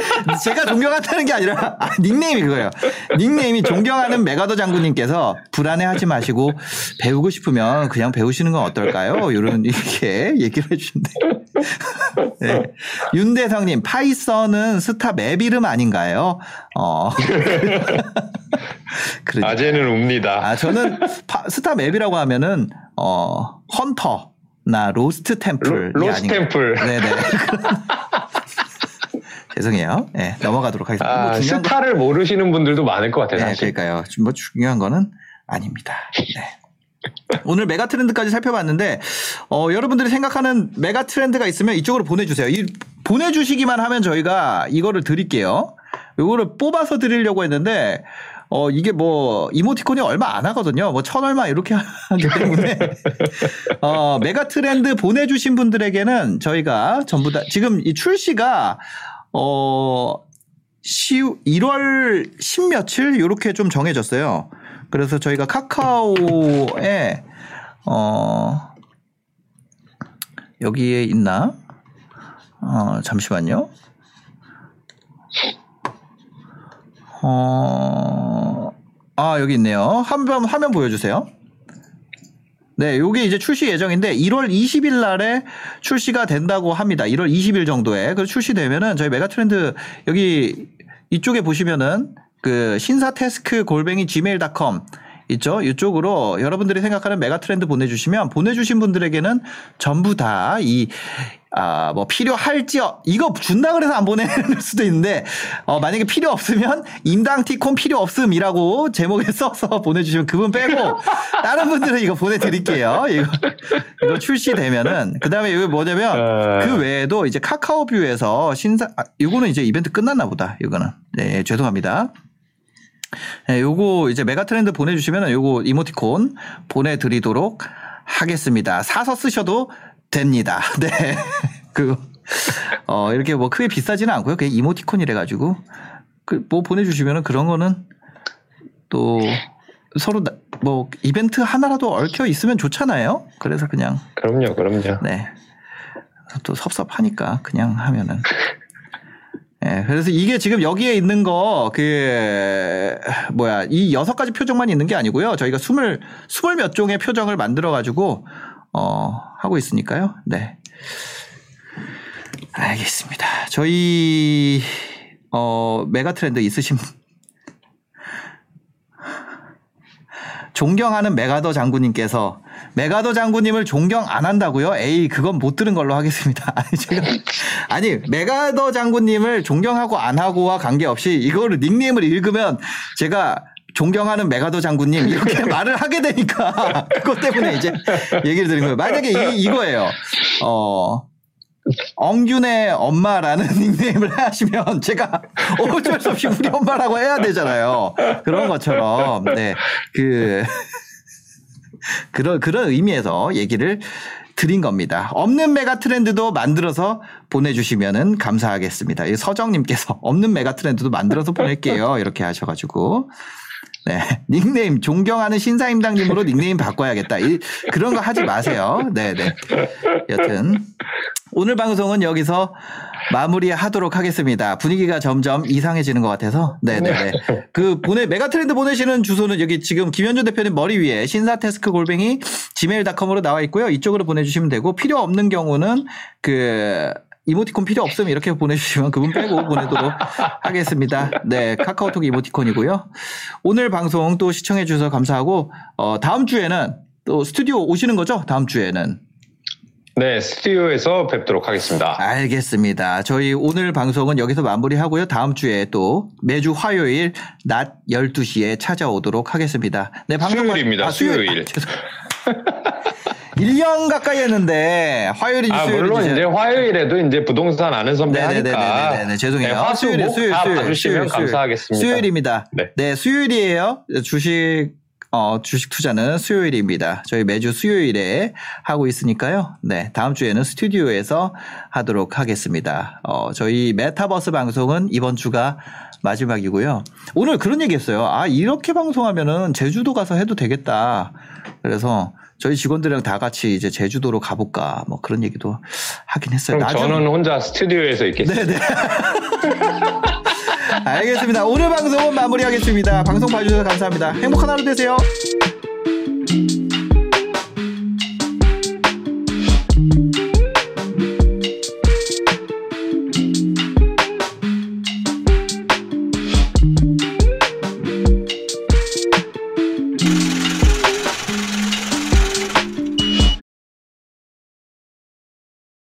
제가 존경한다는 게 아니라, 아, 닉네임이 그거예요. 닉네임이 존경하는 맥아더 장군님께서 불안해하지 마시고 배우고 싶으면 그냥 배우시는 건 어떨까요? 이런, 이렇게 얘기를 해주신대요. 네. 윤대성님, 파이썬은 스타 map 이름 아닌가요? 어. 그러니까. 아재는 웁니다. 아, 저는 파- 스타 map이라고 하면은, 어, 헌터 나 로스트 템플. 로, 스 템플. 네네. 죄송해요. 네, 넘어가도록 하겠습니다. 아, 뭐 중요한 거- 스타를 모르시는 분들도 많을 것 같아요, 네, 사실. 그러니까요. 뭐 중요한 거는 아닙니다. 네. 오늘 메가 트렌드까지 살펴봤는데 어, 여러분들이 생각하는 메가 트렌드가 있으면 이쪽으로 보내주세요. 이, 보내주시기만 하면 저희가 이거를 드릴게요. 이거를 뽑아서 드리려고 했는데 어, 이게 뭐 이모티콘이 얼마 안 하거든요. 뭐 천 얼마 이렇게 하기 때문에 어, 메가 트렌드 보내주신 분들에게는 저희가 전부 다 지금 이 출시가 어 10, 1월 10 며칠 요렇게 좀 정해졌어요. 그래서 저희가 카카오에 어 여기에 있나? 어 잠시만요. 어, 아, 여기 있네요. 한번 화면 보여주세요. 네, 요게 이제 출시 예정인데 1월 20일 날에 출시가 된다고 합니다. 1월 20일 정도에. 그 출시되면은 저희 메가트렌드 여기 이쪽에 보시면은 그 신사태스크 골뱅이 gmail.com 있죠? 이쪽으로 여러분들이 생각하는 메가 트렌드 보내주시면 보내주신 분들에게는 전부 다이 아, 뭐, 필요할지요. 이거 준다 그래서 안 보내는 수도 있는데, 어, 만약에 필요 없으면, 임당 티콘 필요 없음이라고 제목에 써서 보내주시면 그분 빼고, 다른 분들은 이거 보내드릴게요. 이거, 이거 출시되면은, 그 다음에 이거 뭐냐면, 어. 그 외에도 이제 카카오뷰에서 신사, 아, 이거는 이제 이벤트 끝났나 보다. 이거는. 네, 죄송합니다. 네, 요거 이제 메가 트렌드 보내주시면 요거 이모티콘 보내드리도록 하겠습니다. 사서 쓰셔도 됩니다. 네. 그거, 어, 이렇게 뭐 크게 비싸지는 않고요. 그냥 이모티콘이래 가지고. 그, 뭐 보내주시면은 그런 거는 또 서로 나- 뭐 이벤트 하나라도 얽혀 있으면 좋잖아요. 그래서 그냥, 그럼요, 그럼요. 네. 또 섭섭하니까 그냥 하면은. 예, 그래서 이게 지금 여기에 있는 거, 그, 뭐야, 이 여섯 가지 표정만 있는 게 아니고요. 저희가 스물, 스물 몇 종의 표정을 만들어가지고, 어, 하고 있으니까요. 네. 알겠습니다. 저희, 어, 메가 트렌드 있으신 분. 존경하는 메가더 장군님께서 메가더 장군님을 존경 안 한다고요? 에이 그건 못 들은 걸로 하겠습니다. 아니 지금 아니 메가더 장군님을 존경하고 안 하고와 관계없이 이거를 닉네임을 읽으면 제가 존경하는 메가더 장군님 이렇게 말을 하게 되니까 그것 때문에 이제 얘기를 드린 거예요. 만약에 이, 이거예요. 어 엉균의 엄마라는 닉네임을 하시면 제가 어쩔 수 없이 우리 엄마라고 해야 되잖아요. 그런 것처럼 네 그 그런 그런 의미에서 얘기를 드린 겁니다. 없는 메가 트렌드도 만들어서 보내주시면은 감사하겠습니다. 이 서정님께서 없는 메가 트렌드도 만들어서 보낼게요. 이렇게 하셔가지고. 네. 닉네임, 존경하는 신사임당님으로 닉네임 바꿔야겠다. 이, 그런 거 하지 마세요. 네 네. 여튼. 오늘 방송은 여기서 마무리하도록 하겠습니다. 분위기가 점점 이상해지는 것 같아서. 네네네. 그 보내, 메가 트렌드 보내시는 주소는 여기 지금 김현준 대표님 머리 위에 신사테스크 골뱅이 gmail.com으로 나와 있고요. 이쪽으로 보내주시면 되고 필요 없는 경우는 그 이모티콘 필요 없으면 이렇게 보내주시면 그분 빼고 보내도록 하겠습니다. 네, 카카오톡 이모티콘이고요. 오늘 방송 또 시청해 주셔서 감사하고 어, 다음 주에는 또 스튜디오 오시는 거죠? 다음 주에는. 네, 스튜디오에서 뵙도록 하겠습니다. 알겠습니다. 저희 오늘 방송은 여기서 마무리하고요. 다음 주에 또 매주 화요일 낮 12시에 찾아오도록 하겠습니다. 네, 방송 수요일입니다, 수요일. 아, 죄송. 1년 가까이 했는데 화요일인지 아, 수요일인지 물론 이제 화요일에도 이제 부동산 아는 선배 하니까. 네네네네네. 죄송해요. 네, 화수, 수요일에 목 수요일, 다 수요일, 봐주시면 수요일, 수요일. 감사하겠습니다. 수요일입니다. 네. 네, 수요일이에요. 주식 어, 주식 투자는 수요일입니다. 저희 매주 수요일에 하고 있으니까요. 네, 다음 주에는 스튜디오에서 하도록 하겠습니다. 어, 저희 메타버스 방송은 이번 주가 마지막이고요. 오늘 그런 얘기 했어요. 아, 이렇게 방송하면은 제주도 가서 해도 되겠다. 그래서 저희 직원들이랑 다 같이 이제 제주도로 가볼까. 뭐 그런 얘기도 하긴 했어요. 그럼 나중- 저는 혼자 스튜디오에서 있겠습니다. 네네. 알겠습니다. 오늘 방송은 마무리하겠습니다. 방송 봐주셔서 감사합니다. 행복한 하루 되세요.